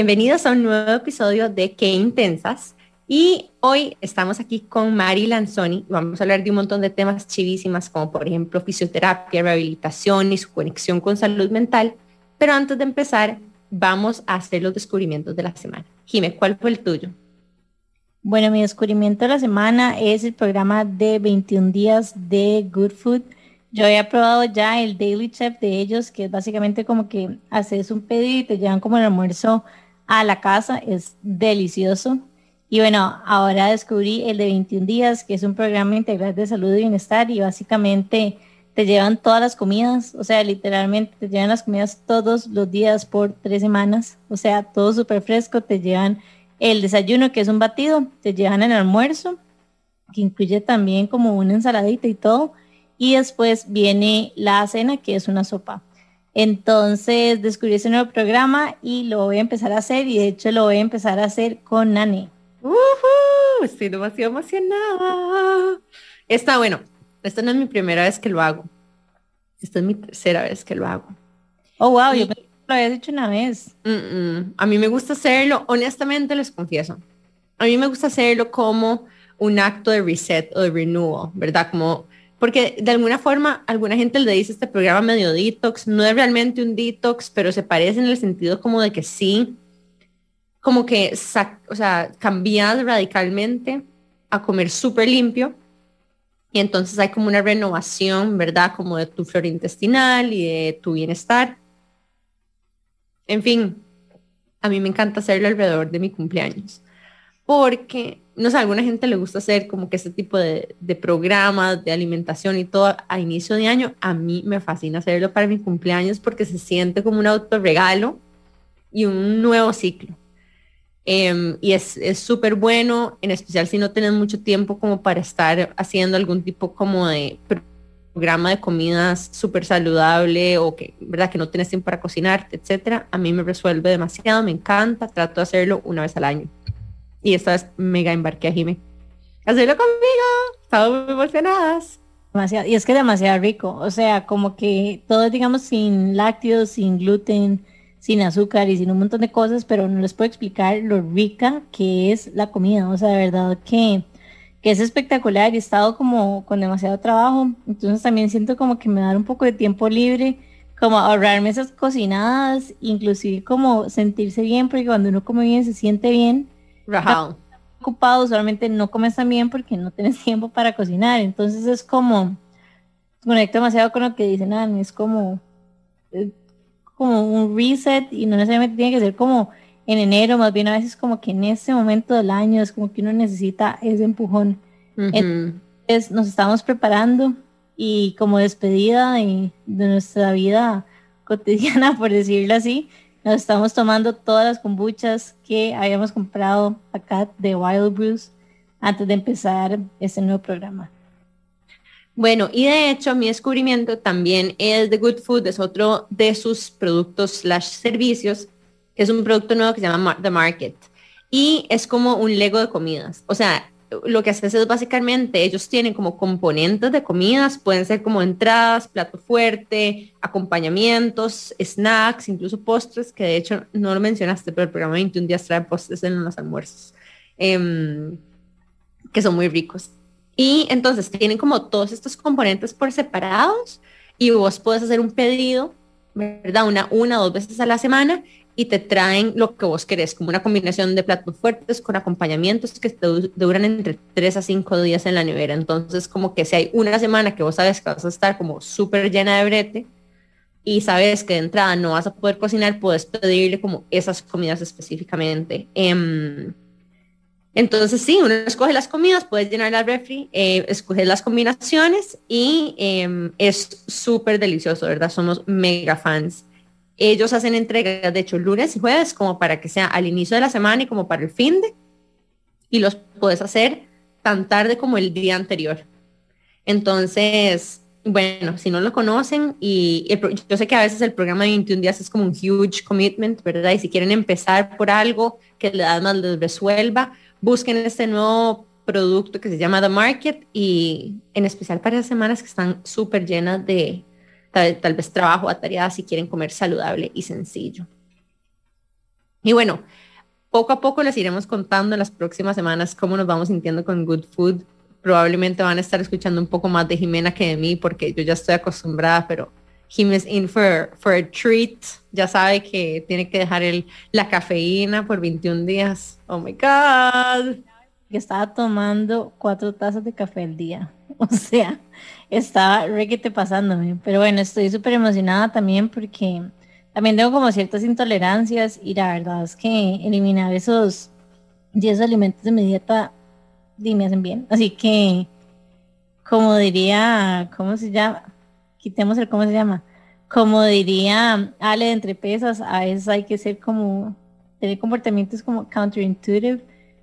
Bienvenidos a un nuevo episodio de Qué Intensas. Y hoy estamos aquí con Mari Lanzoni vamos a hablar de un montón de temas chivísimas, como por ejemplo fisioterapia, rehabilitación y su conexión con salud mental. Pero antes de empezar, vamos a hacer los descubrimientos de la semana. Jime, ¿cuál fue el tuyo? Bueno, mi descubrimiento de la semana es el programa de 21 días de Good Food yo había probado ya el Daily Chef de ellos, que es básicamente como que haces un pedido y te llevan como el almuerzo a la casa. Es delicioso. Y bueno, ahora descubrí el de 21 días, que es un programa integral de salud y bienestar y básicamente te llevan todas las comidas, o sea, literalmente te llevan las comidas todos los días por tres semanas, o sea, todo súper fresco, te llevan el desayuno, que es un batido, te llevan el almuerzo, que incluye también como una ensaladita y todo, y después viene la cena, que es una sopa. Entonces descubrí ese nuevo programa y lo voy a empezar a hacer y de hecho lo voy a empezar a hacer con Nani. estoy demasiado emocionada. Está bueno, esta no es mi primera vez que lo hago. Esta es mi tercera vez que lo hago. Oh, wow, yo lo había hecho una vez. A mí me gusta hacerlo, honestamente les confieso. A mí me gusta hacerlo como un acto de reset o de renewal, ¿verdad? Como porque de alguna forma alguna gente le dice este programa medio detox, no es realmente un detox, pero se parece en el sentido como de que sí, como que, o sea, cambias radicalmente a comer súper limpio y entonces hay como una renovación, ¿verdad? Como de tu flora intestinal y de tu bienestar. En fin, a mí me encanta hacerlo alrededor de mi cumpleaños porque, no sé, a alguna gente le gusta hacer como que este tipo de, de programas de alimentación y todo a inicio de año. A mí me fascina hacerlo para mi cumpleaños porque se siente como un autorregalo y un nuevo ciclo. Em, y es súper bueno, en especial si no tienes mucho tiempo como para estar haciendo algún tipo como de programa de comidas súper saludable o que, ¿verdad? que no tienes tiempo para cocinar, etcétera. A mí me resuelve demasiado, me encanta, trato de hacerlo una vez al año. Y esta vez mega embarqué a Jimmy. Hacerlo conmigo. Estamos muy emocionadas. Demasiado. Y es que es demasiado rico. O sea, como que todo, digamos, sin lácteos, sin gluten, sin azúcar y sin un montón de cosas, pero no les puedo explicar lo rica que es la comida. O sea, de verdad que, que es espectacular y he estado como con demasiado trabajo. Entonces también siento como que me da un poco de tiempo libre, como ahorrarme esas cocinadas, inclusive como sentirse bien, porque cuando uno come bien se siente bien ocupado, usualmente no comes tan bien porque no tienes tiempo para cocinar. Entonces es como, conecto demasiado con lo que dicen, ah, es como, eh, como un reset y no necesariamente tiene que ser como en enero, más bien a veces como que en ese momento del año es como que uno necesita ese empujón. Entonces nos estamos preparando y como despedida de, de nuestra vida cotidiana, por decirlo así, nos estamos tomando todas las kombuchas que habíamos comprado acá de Wild Brews antes de empezar este nuevo programa. Bueno, y de hecho mi descubrimiento también es de Good Food, es otro de sus productos slash servicios, que es un producto nuevo que se llama The Market. Y es como un Lego de comidas. O sea, lo que haces es básicamente, ellos tienen como componentes de comidas, pueden ser como entradas, plato fuerte, acompañamientos, snacks, incluso postres, que de hecho no lo mencionaste, pero el programa 21 días trae postres en los almuerzos, em, que son muy ricos. Y entonces tienen como todos estos componentes por separados y vos puedes hacer un pedido, ¿verdad? Una, una dos veces a la semana y te traen lo que vos querés, como una combinación de platos fuertes con acompañamientos que duran entre 3 a 5 días en la nevera. Entonces, como que si hay una semana que vos sabes que vas a estar como súper llena de brete, y sabes que de entrada no vas a poder cocinar, puedes pedirle como esas comidas específicamente. Em, entonces sí, uno escoge las comidas, puedes llenar la refri, eh, escoger las combinaciones y em, es súper delicioso, ¿verdad? Somos mega fans. Ellos hacen entregas, de hecho, lunes y jueves, como para que sea al inicio de la semana y como para el fin de, y los puedes hacer tan tarde como el día anterior. Entonces, bueno, si no lo conocen, y yo sé que a veces el programa de 21 días es como un huge commitment, ¿verdad? Y si quieren empezar por algo que le más les resuelva, busquen este nuevo producto que se llama The Market y en especial para las semanas que están súper llenas de tal, vez trabajo, atareadas si quieren comer saludable y sencillo. Y bueno, poco a poco les iremos contando en las próximas semanas cómo nos vamos sintiendo con Good Food. Probablemente van a estar escuchando un poco más de Jimena que de mí porque yo ya estoy acostumbrada, pero Jim in for, for a treat. Ya sabe que tiene que dejar el, la cafeína por 21 días. Oh my God. Que estaba tomando cuatro tazas de café al día. O sea, estaba requete pasándome. Pero bueno, estoy súper emocionada también porque también tengo como ciertas intolerancias y la verdad es que eliminar esos 10 alimentos de mi dieta hacen bien. Así que, como diría, ¿cómo se llama? quitemos el cómo se llama. Como diría Ale de entre pesas, a veces hay que ser como, tener comportamientos como counterintuitive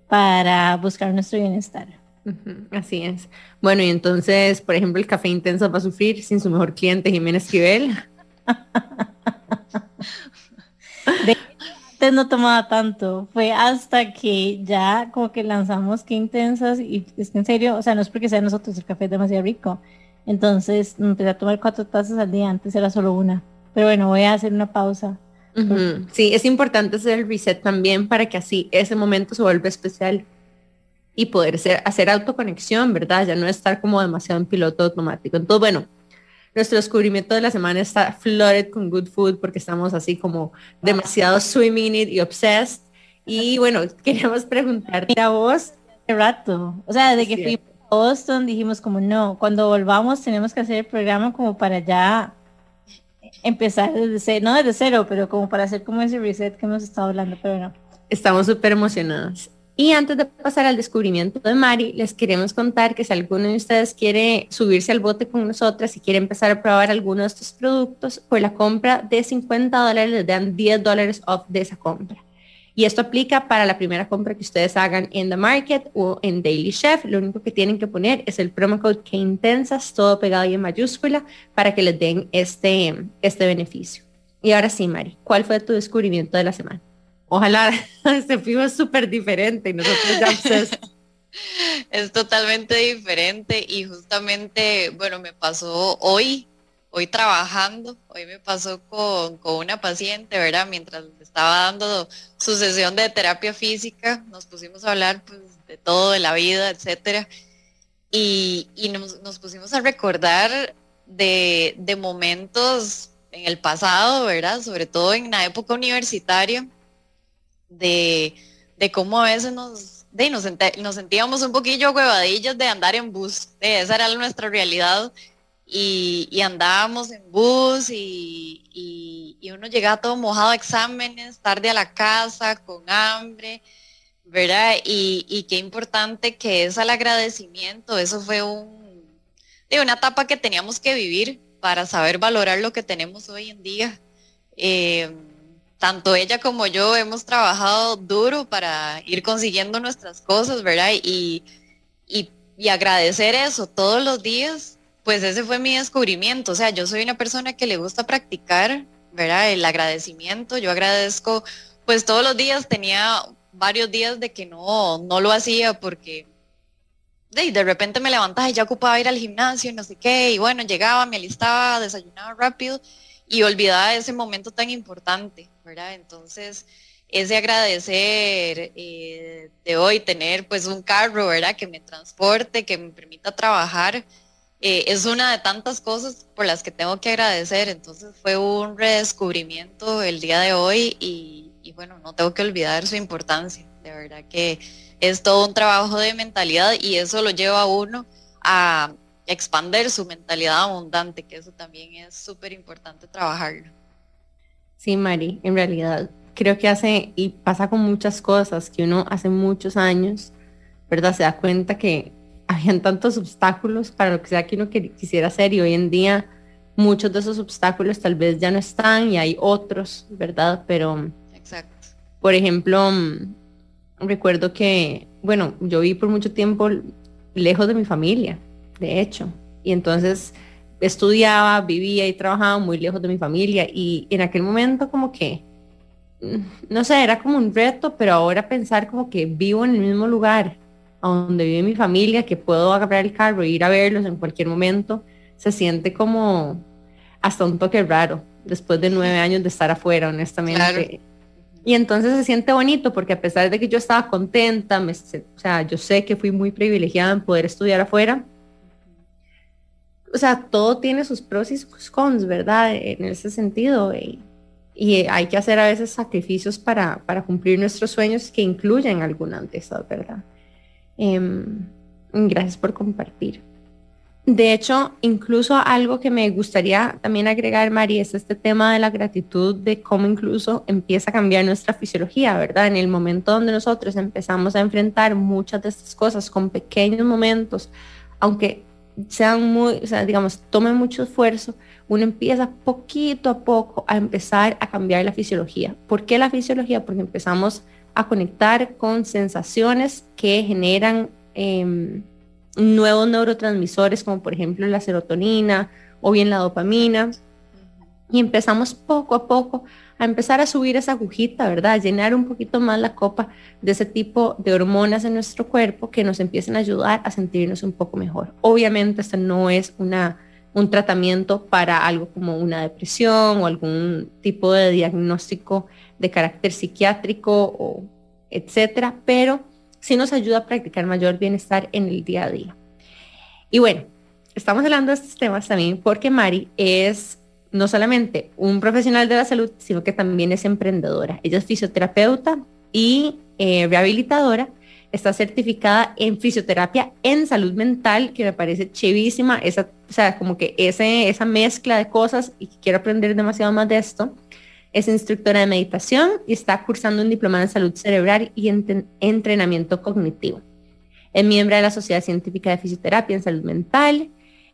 para buscar nuestro bienestar. Así es. Bueno, y entonces, por ejemplo, el café intenso va a sufrir sin su mejor cliente, Jiménez Esquivel. antes no tomaba tanto, fue hasta que ya como que lanzamos qué intensas y es que en serio, o sea, no es porque sea nosotros, el café es demasiado rico, entonces me empecé a tomar cuatro tazas al día, antes era solo una. Pero bueno, voy a hacer una pausa. Sí, es importante hacer el reset también para que así ese momento se vuelva especial y poder ser, hacer autoconexión, ¿verdad? Ya no estar como demasiado en piloto automático. Entonces, bueno, nuestro descubrimiento de la semana está flooded con good food porque estamos así como demasiado swimming it y obsessed. Y bueno, queremos preguntarte a vos. Qué rato. O sea, de que fui Boston dijimos como no, cuando volvamos tenemos que hacer el programa como para ya empezar desde cero, no desde cero, pero como para hacer como ese reset que hemos estado hablando, pero no. Estamos súper emocionados. Y antes de pasar al descubrimiento de Mari, les queremos contar que si alguno de ustedes quiere subirse al bote con nosotras y quiere empezar a probar alguno de estos productos, por la compra de 50 dólares les dan 10 dólares off de esa compra. Y esto aplica para la primera compra que ustedes hagan en The Market o en Daily Chef. Lo único que tienen que poner es el promo code que intensas, todo pegado y en mayúscula, para que les den este, este beneficio. Y ahora sí, Mari, ¿cuál fue tu descubrimiento de la semana? Ojalá este film es súper diferente y nosotros ya pues, es totalmente diferente y justamente, bueno, me pasó hoy hoy trabajando, hoy me pasó con, una paciente, ¿verdad? Mientras estaba dando su sesión de terapia física, nos pusimos a hablar pues, de todo, de la vida, etcétera. Y, nos, pusimos a recordar de, momentos en el pasado, ¿verdad? Sobre todo en la época universitaria, de, cómo a veces nos, de, nos, nos sentíamos un poquillo huevadillas de andar en bus. De esa era nuestra realidad y, andábamos en bus y, uno llegaba todo mojado a exámenes, tarde a la casa, con hambre, ¿verdad? Y, qué importante que es el agradecimiento, eso fue un, de una etapa que teníamos que vivir para saber valorar lo que tenemos hoy en día. Eh, tanto ella como yo hemos trabajado duro para ir consiguiendo nuestras cosas, ¿verdad? y agradecer eso todos los días pues ese fue mi descubrimiento. O sea, yo soy una persona que le gusta practicar, ¿verdad? El agradecimiento. Yo agradezco, pues todos los días tenía varios días de que no, no lo hacía porque de, de repente me levantaba y ya ocupaba ir al gimnasio, no sé qué, y bueno, llegaba, me alistaba, desayunaba rápido y olvidaba ese momento tan importante, ¿verdad? Entonces, ese agradecer eh, de hoy, tener pues un carro, ¿verdad? Que me transporte, que me permita trabajar, eh, es una de tantas cosas por las que tengo que agradecer. Entonces fue un redescubrimiento el día de hoy y, bueno, no tengo que olvidar su importancia. De verdad que es todo un trabajo de mentalidad y eso lo lleva a uno a, expander su mentalidad abundante, que eso también es súper importante trabajarlo. Sí, Mari, en realidad creo que hace y pasa con muchas cosas que uno hace muchos años, ¿verdad? Se da cuenta que habían tantos obstáculos para lo que sea que uno quisiera hacer y hoy en día muchos de esos obstáculos tal vez ya no están y hay otros, ¿verdad? Pero, Exacto. por ejemplo, recuerdo que, bueno, yo vi por mucho tiempo lejos de mi familia, de hecho, y entonces estudiaba, vivía y trabajaba muy lejos de mi familia y en aquel momento como que, mm, no sé, era como un reto, pero ahora pensar como que vivo en el mismo lugar donde vive mi familia, que puedo agarrar el carro e ir a verlos en cualquier momento, se siente como hasta un toque raro después de nueve años de estar afuera, honestamente. Y entonces se siente bonito porque a pesar de que yo estaba contenta, me, o sea, yo sé que fui muy privilegiada en poder estudiar afuera. O sea, todo tiene sus pros y sus cons, ¿verdad? En ese sentido. Y, hay que hacer a veces sacrificios para, para cumplir nuestros sueños que incluyen alguna de esas, ¿verdad? Em, gracias por compartir. De hecho, incluso algo que me gustaría también agregar, Mari, es este tema de la gratitud, de cómo incluso empieza a cambiar nuestra fisiología, ¿verdad? En el momento donde nosotros empezamos a enfrentar muchas de estas cosas con pequeños momentos, aunque sean muy, o sea, digamos, tomen mucho esfuerzo, uno empieza poquito a poco a empezar a cambiar la fisiología. ¿Por qué la fisiología? Porque empezamos a conectar con sensaciones que generan... Eh, nuevos neurotransmisores como por ejemplo la serotonina o bien la dopamina. Y empezamos poco a poco a empezar a subir esa agujita, ¿verdad? A llenar un poquito más la copa de ese tipo de hormonas en nuestro cuerpo que nos empiecen a ayudar a sentirnos un poco mejor. Obviamente esto no es una, un tratamiento para algo como una depresión o algún tipo de diagnóstico de carácter psiquiátrico o etcétera, pero sí nos ayuda a practicar mayor bienestar en el día a día. Y bueno, estamos hablando de estos temas también porque Mari es no solamente un profesional de la salud, sino que también es emprendedora. Ella es fisioterapeuta y eh, rehabilitadora. Está certificada en fisioterapia en salud mental, que me parece chivísima, esa, o sea, como que ese, esa mezcla de cosas y quiero aprender demasiado más de esto. Es instructora de meditación y está cursando un diplomado en salud cerebral y entrenamiento cognitivo. Es miembro de la Sociedad Científica de Fisioterapia en Salud Mental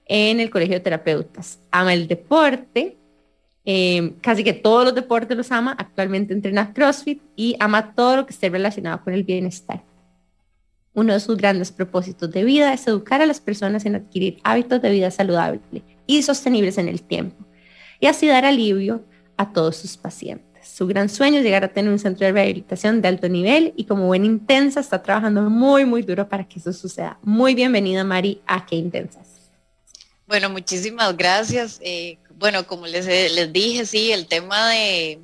en el Colegio de Terapeutas. Ama el deporte, eh, casi que todos los deportes los ama. Actualmente entrena CrossFit y ama todo lo que esté relacionado con el bienestar. Uno de sus grandes propósitos de vida es educar a las personas en adquirir hábitos de vida saludables y sostenibles en el tiempo y así dar alivio a todos sus pacientes. Su gran sueño es llegar a tener un centro de rehabilitación de alto nivel y como buena intensa está trabajando muy, muy duro para que eso suceda. Muy bienvenida, Mari, a Qué Intensas. Bueno, muchísimas gracias. Eh, bueno, como les, les dije, sí, el tema de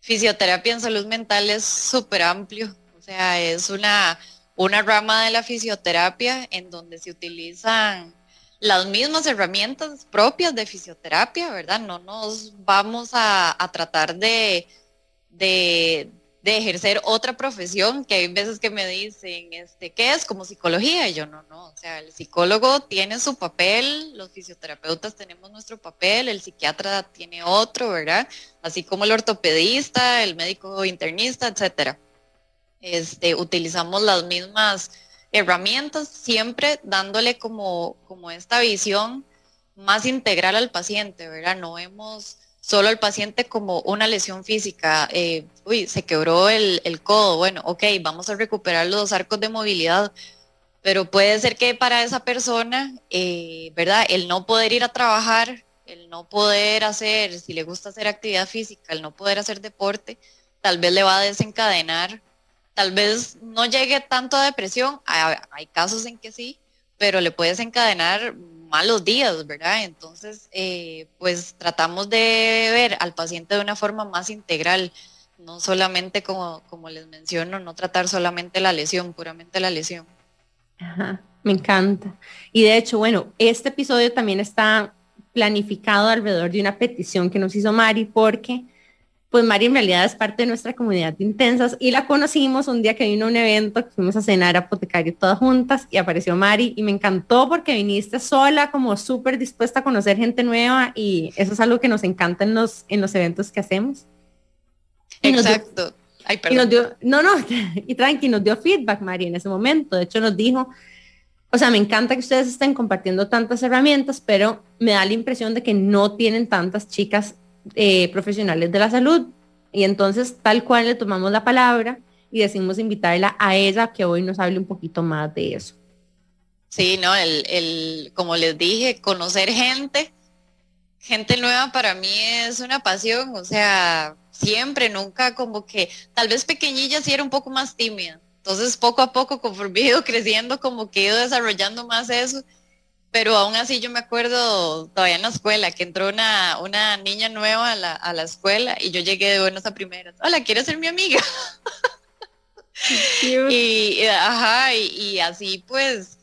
fisioterapia en salud mental es súper amplio. O sea, es una, una rama de la fisioterapia en donde se utilizan las mismas herramientas propias de fisioterapia, ¿verdad? No nos vamos a, tratar de, de, ejercer otra profesión, que hay veces que me dicen, este, ¿qué es? Como psicología. Y yo no, no, o sea, el psicólogo tiene su papel, los fisioterapeutas tenemos nuestro papel, el psiquiatra tiene otro, ¿verdad? Así como el ortopedista, el médico internista, etcétera. Este, utilizamos las mismas herramientas, siempre dándole como, como esta visión más integral al paciente, ¿verdad? No vemos solo al paciente como una lesión física. Eh, uy, se quebró el, codo. Bueno, ok, vamos a recuperar los arcos de movilidad. Pero puede ser que para esa persona, eh, ¿verdad? El no poder ir a trabajar, el no poder hacer, si le gusta hacer actividad física, el no poder hacer deporte, tal vez le va a desencadenar tal vez no llegue tanto a depresión, hay, casos en que sí, pero le puedes encadenar malos días, ¿verdad? Entonces, eh, pues tratamos de ver al paciente de una forma más integral, no solamente como, como les menciono, no tratar solamente la lesión, puramente la lesión. Ajá, me encanta. Y de hecho, bueno, este episodio también está planificado alrededor de una petición que nos hizo Mari porque pues Mari en realidad es parte de nuestra comunidad de intensas y la conocimos un día que vino a un evento, que fuimos a cenar a Apotecario todas juntas y apareció Mari y me encantó porque viniste sola, como súper dispuesta a conocer gente nueva y eso es algo que nos encanta en los, en los eventos que hacemos. Exacto. Ay, y nos dio, no, no, y tranqui, nos dio feedback, Mari, en ese momento. De hecho, nos dijo, o sea, me encanta que ustedes estén compartiendo tantas herramientas, pero me da la impresión de que no tienen tantas chicas eh, profesionales de la salud. Y entonces, tal cual le tomamos la palabra y decimos invitarla a ella que hoy nos hable un poquito más de eso. Sí, no, el, el, como les dije, conocer gente, gente nueva para mí es una pasión, o sea, siempre, nunca como que, tal vez pequeñilla sí era un poco más tímida. Entonces, poco a poco, conforme he ido creciendo, como que he ido desarrollando más eso pero aún así yo me acuerdo todavía en la escuela que entró una, una niña nueva a la, a la escuela y yo llegué de buenos a primeras. Hola, ¿quieres ser mi amiga? y, ajá, y, así pues,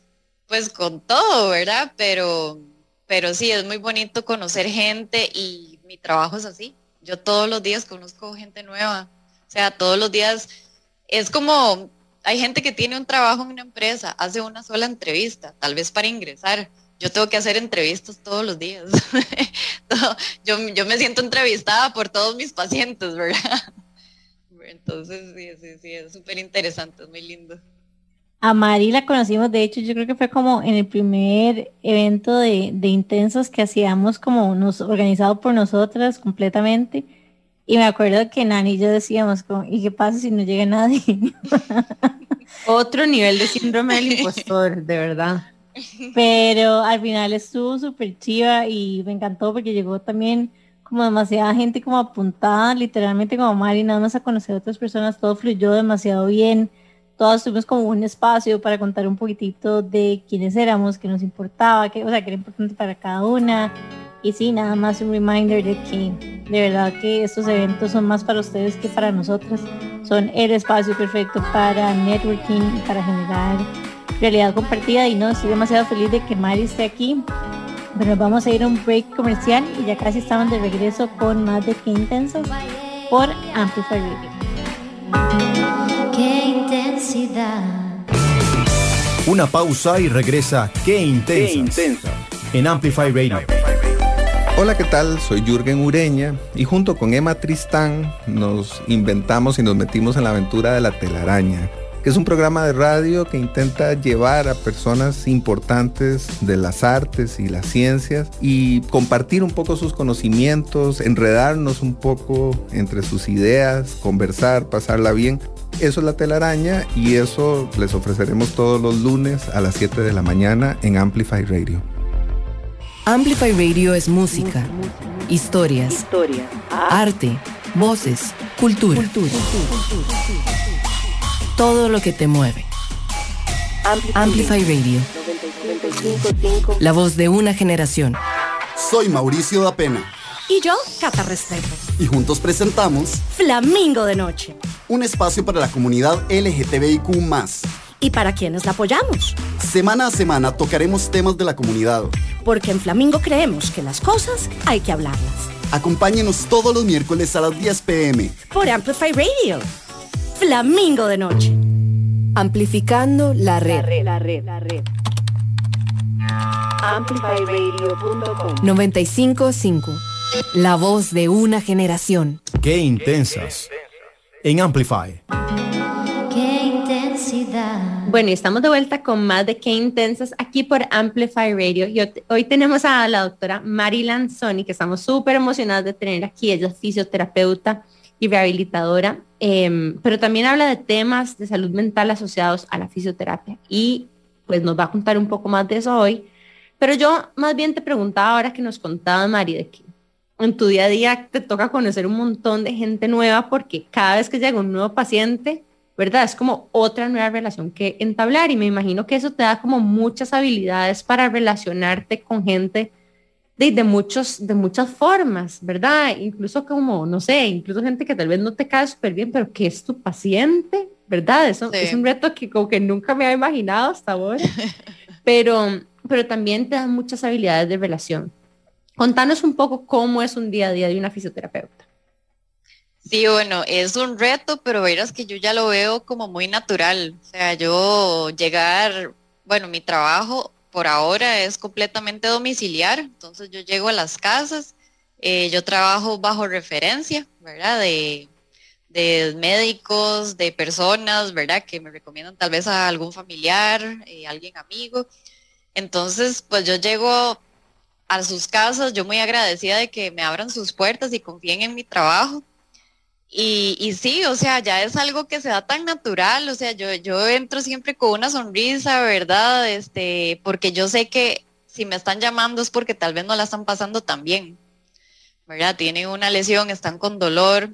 pues con todo, ¿verdad? Pero, pero sí, es muy bonito conocer gente y mi trabajo es así. Yo todos los días conozco gente nueva. O sea, todos los días es como hay gente que tiene un trabajo en una empresa, hace una sola entrevista, tal vez para ingresar. Yo tengo que hacer entrevistas todos los días. yo, yo me siento entrevistada por todos mis pacientes, ¿verdad? Entonces, sí, sí, sí, es súper interesante, es muy lindo. A Mari la conocimos, de hecho, yo creo que fue como en el primer evento de, de intensos que hacíamos como nos, organizado por nosotras completamente y me acuerdo que Nani y yo decíamos, como, ¿y qué pasa si no llega nadie? Otro nivel de síndrome del impostor, de verdad. Pero al final estuvo súper chiva y me encantó porque llegó también como demasiada gente como apuntada, literalmente como Mari, nada más a conocer a otras personas, todo fluyó demasiado bien. Todas tuvimos como un espacio para contar un poquitito de quiénes éramos, qué nos importaba, qué, o sea, qué era importante para cada una. Y sí, nada más un reminder de que de verdad que estos eventos son más para ustedes que para nosotras. Son el espacio perfecto para networking y para generar realidad compartida. Y no, estoy demasiado feliz de que Mari esté aquí. Pero vamos a ir a un break comercial y ya casi estamos de regreso con más de Qué Intensos por Amplify Radio. Qué intensidad. Una pausa y regresa Qué Intensa. En Amplify Radio. Hola, ¿qué tal? Soy Jürgen Ureña y junto con Emma Tristán nos inventamos y nos metimos en la aventura de la telaraña, que es un programa de radio que intenta llevar a personas importantes de las artes y las ciencias y compartir un poco sus conocimientos, enredarnos un poco entre sus ideas, conversar, pasarla bien. Eso es la telaraña y eso les ofreceremos todos los lunes a las 7 de la mañana en Amplify Radio. Amplify Radio es música, historias, arte, voces, cultura. Todo lo que te mueve. Amplify Radio. La voz de una generación. Soy Mauricio da Pena. Y yo, Cata Restrepo. Y juntos presentamos Flamingo de Noche. Un espacio para la comunidad LGTBIQ y para quienes la apoyamos. Semana a semana tocaremos temas de la comunidad. Porque en Flamingo creemos que las cosas hay que hablarlas. Acompáñenos todos los miércoles a las 10 pm. Por Amplify Radio. Flamingo de Noche. Amplificando la red. La red, la red, Amplifyradio.com 955. La voz de una generación. Qué intensas. En Amplify. Bueno, y estamos de vuelta con más de Qué Intensas aquí por Amplify Radio. Y hoy tenemos a la doctora Marilyn Sony, que estamos súper emocionadas de tener aquí. Ella es fisioterapeuta y rehabilitadora, em, pero también habla de temas de salud mental asociados a la fisioterapia. Y pues nos va a contar un poco más de eso hoy. Pero yo más bien te preguntaba ahora que nos contaba Mari de que en tu día a día te toca conocer un montón de gente nueva porque cada vez que llega un nuevo paciente, ¿verdad? Es como otra nueva relación que entablar y me imagino que eso te da como muchas habilidades para relacionarte con gente de, de, muchos, de muchas formas, ¿verdad? Incluso como, no sé, incluso gente que tal vez no te cae súper bien, pero que es tu paciente, ¿verdad? Eso es un reto que como que nunca me había imaginado hasta ahora, pero, pero también te da muchas habilidades de relación. Contanos un poco cómo es un día a día de una fisioterapeuta. Sí, bueno, es un reto, pero verás que yo ya lo veo como muy natural. O sea, yo llegar, bueno, mi trabajo por ahora es completamente domiciliar, entonces yo llego a las casas, eh, yo trabajo bajo referencia, ¿verdad? De, médicos, de personas, ¿verdad? Que me recomiendan tal vez a algún familiar, eh, alguien amigo. Entonces, pues yo llego a sus casas, yo muy agradecida de que me abran sus puertas y confíen en mi trabajo. Y, sí, o sea, ya es algo que se da tan natural, o sea, yo, yo entro siempre con una sonrisa, ¿verdad? Este, porque yo sé que si me están llamando es porque tal vez no la están pasando tan bien, ¿verdad? Tienen una lesión, están con dolor,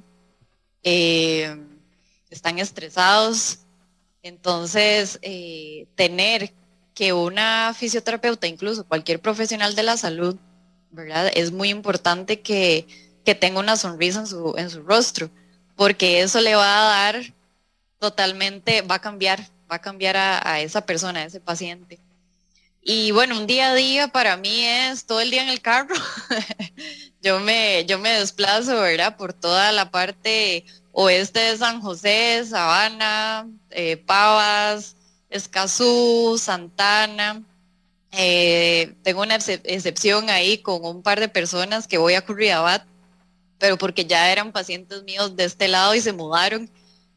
eh, están estresados. Entonces, eh, tener que una fisioterapeuta, incluso cualquier profesional de la salud, ¿verdad? Es muy importante que, que tenga una sonrisa en su, en su rostro porque eso le va a dar totalmente, va a cambiar, va a cambiar a, esa persona, a ese paciente. Y bueno, un día a día para mí es todo el día en el carro. yo, me, yo me desplazo, ¿verdad? Por toda la parte oeste de San José, Sabana, eh, Pavas, Escazú, Santana. Eh, tengo una excepción ahí con un par de personas que voy a Curriabat pero porque ya eran pacientes míos de este lado y se mudaron.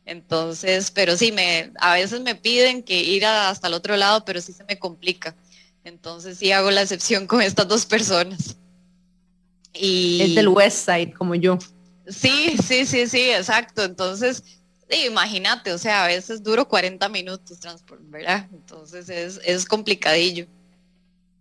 Entonces, pero sí, me, a veces me piden que ir hasta el otro lado, pero sí se me complica. Entonces sí hago la excepción con estas dos personas. Y, es del West Side, como yo. Sí, sí, sí, sí, exacto. Entonces, imagínate, o sea, a veces duro 40 minutos transporte, ¿verdad? Entonces es, es complicadillo.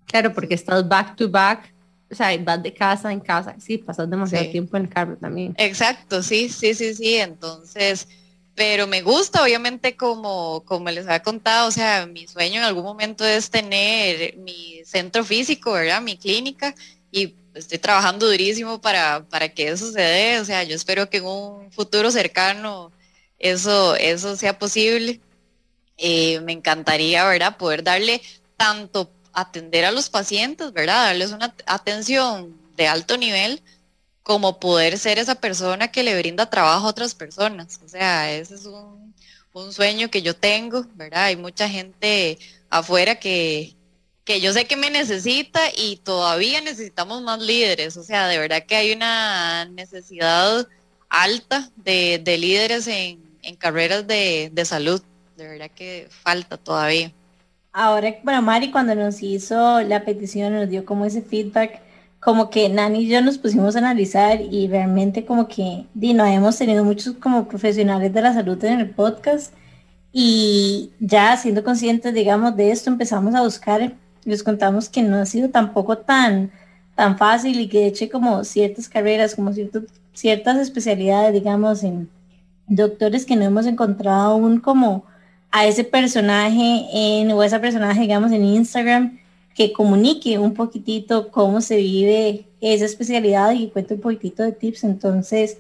Claro, porque estás back to back o sea, vas de casa en casa, sí, pasas demasiado tiempo en el carro también. Exacto, sí, sí, sí, sí, entonces, pero me gusta, obviamente, como, como les había contado, o sea, mi sueño en algún momento es tener mi centro físico, ¿verdad? Mi clínica, y estoy trabajando durísimo para, para que eso se dé, o sea, yo espero que en un futuro cercano eso, eso sea posible. Eh, me encantaría, ¿verdad? Poder darle tanto atender a los pacientes, ¿verdad? Darles una atención de alto nivel, como poder ser esa persona que le brinda trabajo a otras personas. O sea, ese es un, sueño que yo tengo, ¿verdad? Hay mucha gente afuera que, que yo sé que me necesita y todavía necesitamos más líderes. O sea, de verdad que hay una necesidad alta de, líderes en, carreras de, de salud. De verdad que falta todavía ahora, bueno, Mari cuando nos hizo la petición, nos dio como ese feedback, como que Nani y yo nos pusimos a analizar y realmente como que, di, no hemos tenido muchos como profesionales de la salud en el podcast y ya siendo conscientes, digamos, de esto, empezamos a buscar, les contamos que no ha sido tampoco tan, tan fácil y que de hecho como ciertas carreras, como ciertas especialidades, digamos, en doctores que no hemos encontrado aún como a ese personaje en, o esa personaje, digamos, en Instagram que comunique un poquitito cómo se vive esa especialidad y cuente un poquitito de tips. Entonces,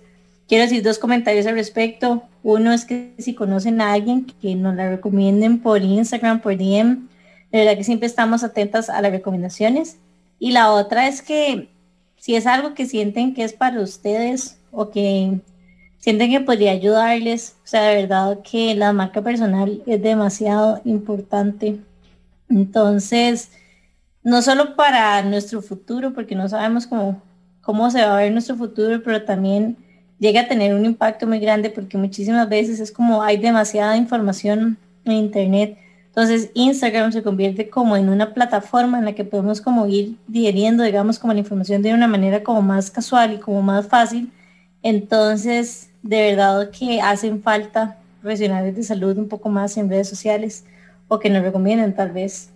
quiero decir dos comentarios al respecto. Uno es que si conocen a alguien que nos la recomienden por Instagram, por DM, de verdad que siempre estamos atentas a las recomendaciones. Y la otra es que si es algo que sienten que es para ustedes o que sienten que podría ayudarles. O sea, de verdad que la marca personal es demasiado importante. Entonces, no solo para nuestro futuro, porque no sabemos cómo, cómo se va a ver nuestro futuro, pero también llega a tener un impacto muy grande porque muchísimas veces es como hay demasiada información en internet. Entonces Instagram se convierte como en una plataforma en la que podemos como ir digeriendo, digamos, como la información de una manera como más casual y como más fácil. Entonces, de verdad que hacen falta profesionales de salud un poco más en redes sociales o que nos recomienden tal vez.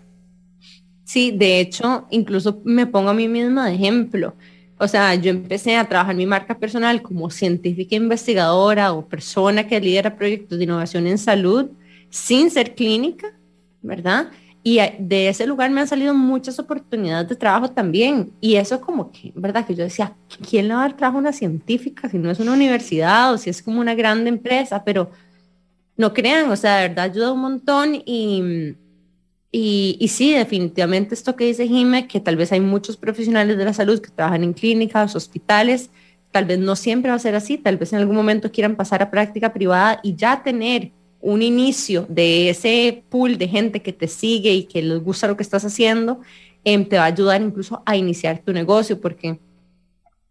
Sí, de hecho, incluso me pongo a mí misma de ejemplo. O sea, yo empecé a trabajar mi marca personal como científica investigadora o persona que lidera proyectos de innovación en salud sin ser clínica, ¿verdad? Y de ese lugar me han salido muchas oportunidades de trabajo también. Y eso como que, ¿verdad? Que yo decía, ¿quién le va a dar trabajo a una científica si no es una universidad o si es como una grande empresa? Pero no crean, o sea, de verdad ayuda un montón y, y, y sí, definitivamente esto que dice Jime, que tal vez hay muchos profesionales de la salud que trabajan en clínicas, hospitales, tal vez no siempre va a ser así, tal vez en algún momento quieran pasar a práctica privada y ya tener un inicio de ese pool de gente que te sigue y que les gusta lo que estás haciendo, em, te va a ayudar incluso a iniciar tu negocio, porque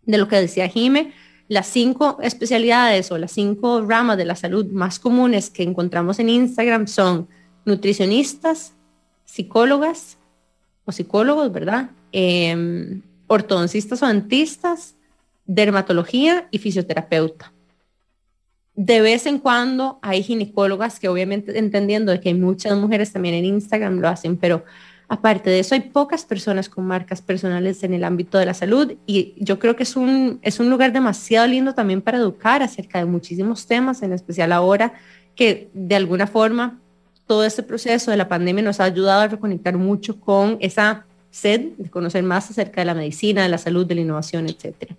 de lo que decía Jime, las cinco especialidades o las cinco ramas de la salud más comunes que encontramos en Instagram son nutricionistas, psicólogas o psicólogos, ¿verdad? Em, ortodoncistas o dentistas, dermatología y fisioterapeuta. De vez en cuando hay ginecólogas que obviamente entendiendo de que muchas mujeres también en Instagram lo hacen, pero aparte de eso hay pocas personas con marcas personales en el ámbito de la salud y yo creo que es un, es un lugar demasiado lindo también para educar acerca de muchísimos temas, en especial ahora que de alguna forma todo este proceso de la pandemia nos ha ayudado a reconectar mucho con esa sed de conocer más acerca de la medicina, de la salud, de la innovación, etcétera.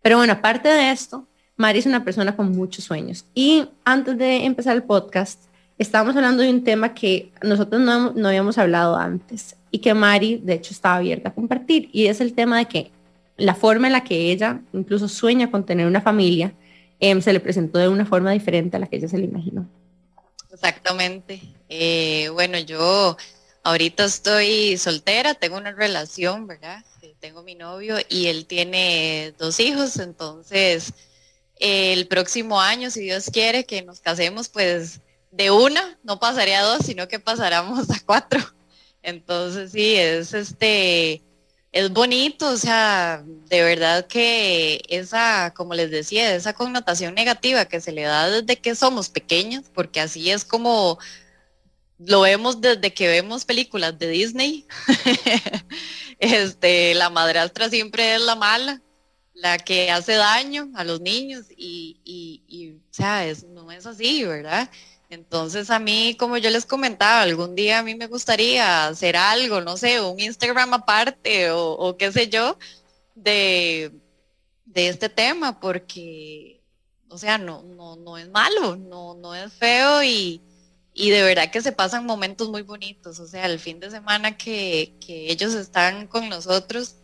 Pero bueno, aparte de esto, Mari es una persona con muchos sueños. Y antes de empezar el podcast, estábamos hablando de un tema que nosotros no, no habíamos hablado antes y que Mari, de hecho, estaba abierta a compartir. Y es el tema de que la forma en la que ella incluso sueña con tener una familia eh, se le presentó de una forma diferente a la que ella se le imaginó. Exactamente. Eh, bueno, yo ahorita estoy soltera, tengo una relación, ¿verdad? tengo mi novio y él tiene dos hijos, entonces el próximo año, si Dios quiere que nos casemos, pues de una, no pasaría a dos, sino que pasáramos a cuatro. Entonces sí, es este, es bonito, o sea, de verdad que esa, como les decía, esa connotación negativa que se le da desde que somos pequeños, porque así es como lo vemos desde que vemos películas de Disney. este, la madrastra siempre es la mala, la que hace daño a los niños y, y, o sea, no es así, ¿verdad? Entonces a mí, como yo les comentaba, algún día a mí me gustaría hacer algo, no sé, un Instagram aparte o, qué sé yo, de, de, este tema, porque, o sea, no, no, no es malo, no, no es feo y, y de verdad que se pasan momentos muy bonitos, o sea, el fin de semana que, ellos están con nosotros,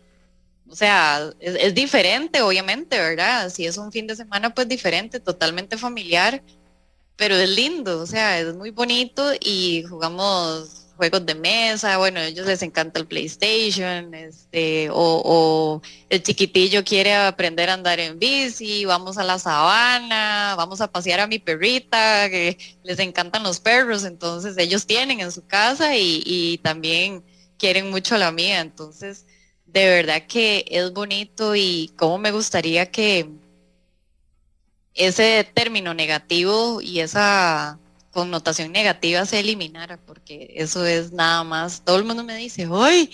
o sea, es, diferente, obviamente, ¿verdad? Si es un fin de semana, pues diferente, totalmente familiar, pero es lindo, o sea, es muy bonito y jugamos juegos de mesa, bueno, a ellos les encanta el PlayStation, este, o, el chiquitillo quiere aprender a andar en bici, vamos a la sabana, vamos a pasear a mi perrita, que les encantan los perros, entonces ellos tienen en su casa y, y también quieren mucho la mía, entonces de verdad que es bonito y cómo me gustaría que ese término negativo y esa connotación negativa se eliminara, porque eso es nada más, todo el mundo me dice, ¡ay!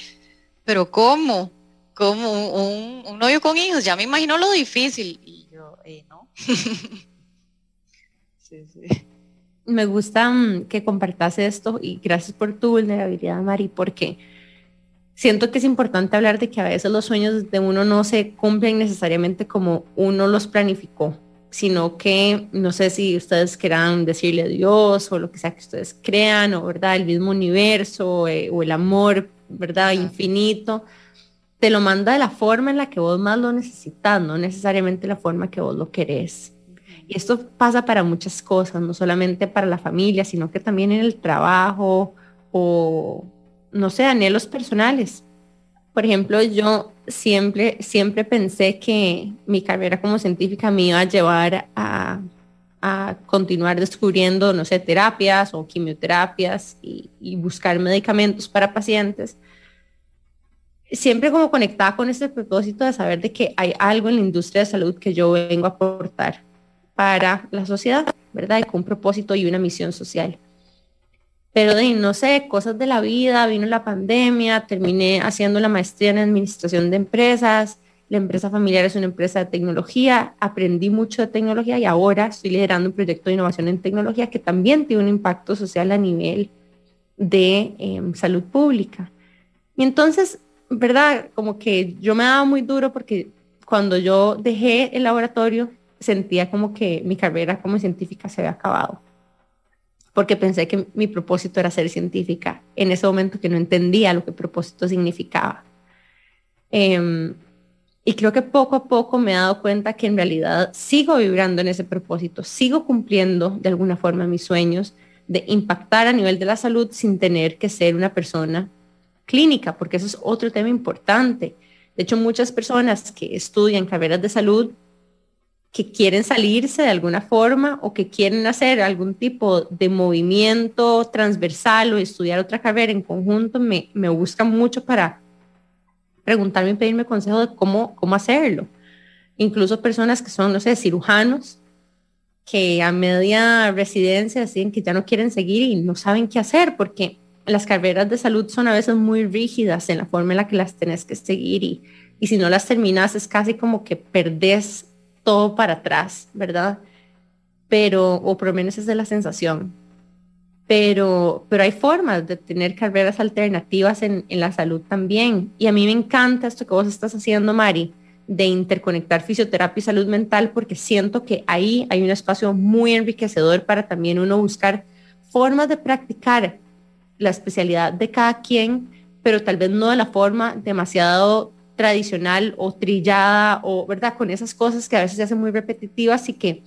Pero ¿cómo? ¿Cómo un, novio con hijos? Ya me imagino lo difícil. Y yo, eh, no. sí, sí. Me gusta mm, que compartas esto y gracias por tu vulnerabilidad, Mari, porque siento que es importante hablar de que a veces los sueños de uno no se cumplen necesariamente como uno los planificó sino que no sé si ustedes quieran decirle a Dios o lo que sea que ustedes crean, o verdad, el mismo universo eh, o el amor, verdad, infinito, te lo manda de la forma en la que vos más lo necesitas, no necesariamente la forma que vos lo querés. Y esto pasa para muchas cosas, no solamente para la familia, sino que también en el trabajo o, no sé, anhelos personales. Por ejemplo, yo siempre, siempre pensé que mi carrera como científica me iba a llevar a, a continuar descubriendo, no sé, terapias o quimioterapias y, buscar medicamentos para pacientes. Siempre como conectada con ese propósito de saber de que hay algo en la industria de salud que yo vengo a aportar para la sociedad, ¿verdad? Y con un propósito y una misión social. Pero no sé, cosas de la vida, vino la pandemia, terminé haciendo la maestría en administración de empresas, la empresa familiar es una empresa de tecnología, aprendí mucho de tecnología y ahora estoy liderando un proyecto de innovación en tecnología que también tiene un impacto social a nivel de em, salud pública. Y entonces, ¿verdad? Como que yo me daba muy duro porque cuando yo dejé el laboratorio sentía como que mi carrera como científica se había acabado porque pensé que mi propósito era ser científica en ese momento que no entendía lo que propósito significaba. Em, Y creo que poco a poco me he dado cuenta que en realidad sigo vibrando en ese propósito, sigo cumpliendo de alguna forma mis sueños de impactar a nivel de la salud sin tener que ser una persona clínica, porque eso es otro tema importante. De hecho, muchas personas que estudian carreras de salud que quieren salirse de alguna forma o que quieren hacer algún tipo de movimiento transversal o estudiar otra carrera en conjunto, me, me buscan mucho para preguntarme y pedirme consejo de cómo, cómo hacerlo. Incluso personas que son, no sé, cirujanos, que a media residencia deciden que ya no quieren seguir y no saben qué hacer, porque las carreras de salud son a veces muy rígidas en la forma en la que las tenés que seguir y, y si no las terminas es casi como que perdés todo para atrás, ¿verdad? Pero, o por lo menos es de la sensación. Pero, pero hay formas de tener carreras alternativas en, en la salud también. Y a mí me encanta esto que vos estás haciendo, Mari, de interconectar fisioterapia y salud mental, porque siento que ahí hay un espacio muy enriquecedor para también uno buscar formas de practicar la especialidad de cada quien, pero tal vez no de la forma demasiado tradicional o trillada o, ¿verdad? Con esas cosas que a veces se hacen muy repetitivas y que,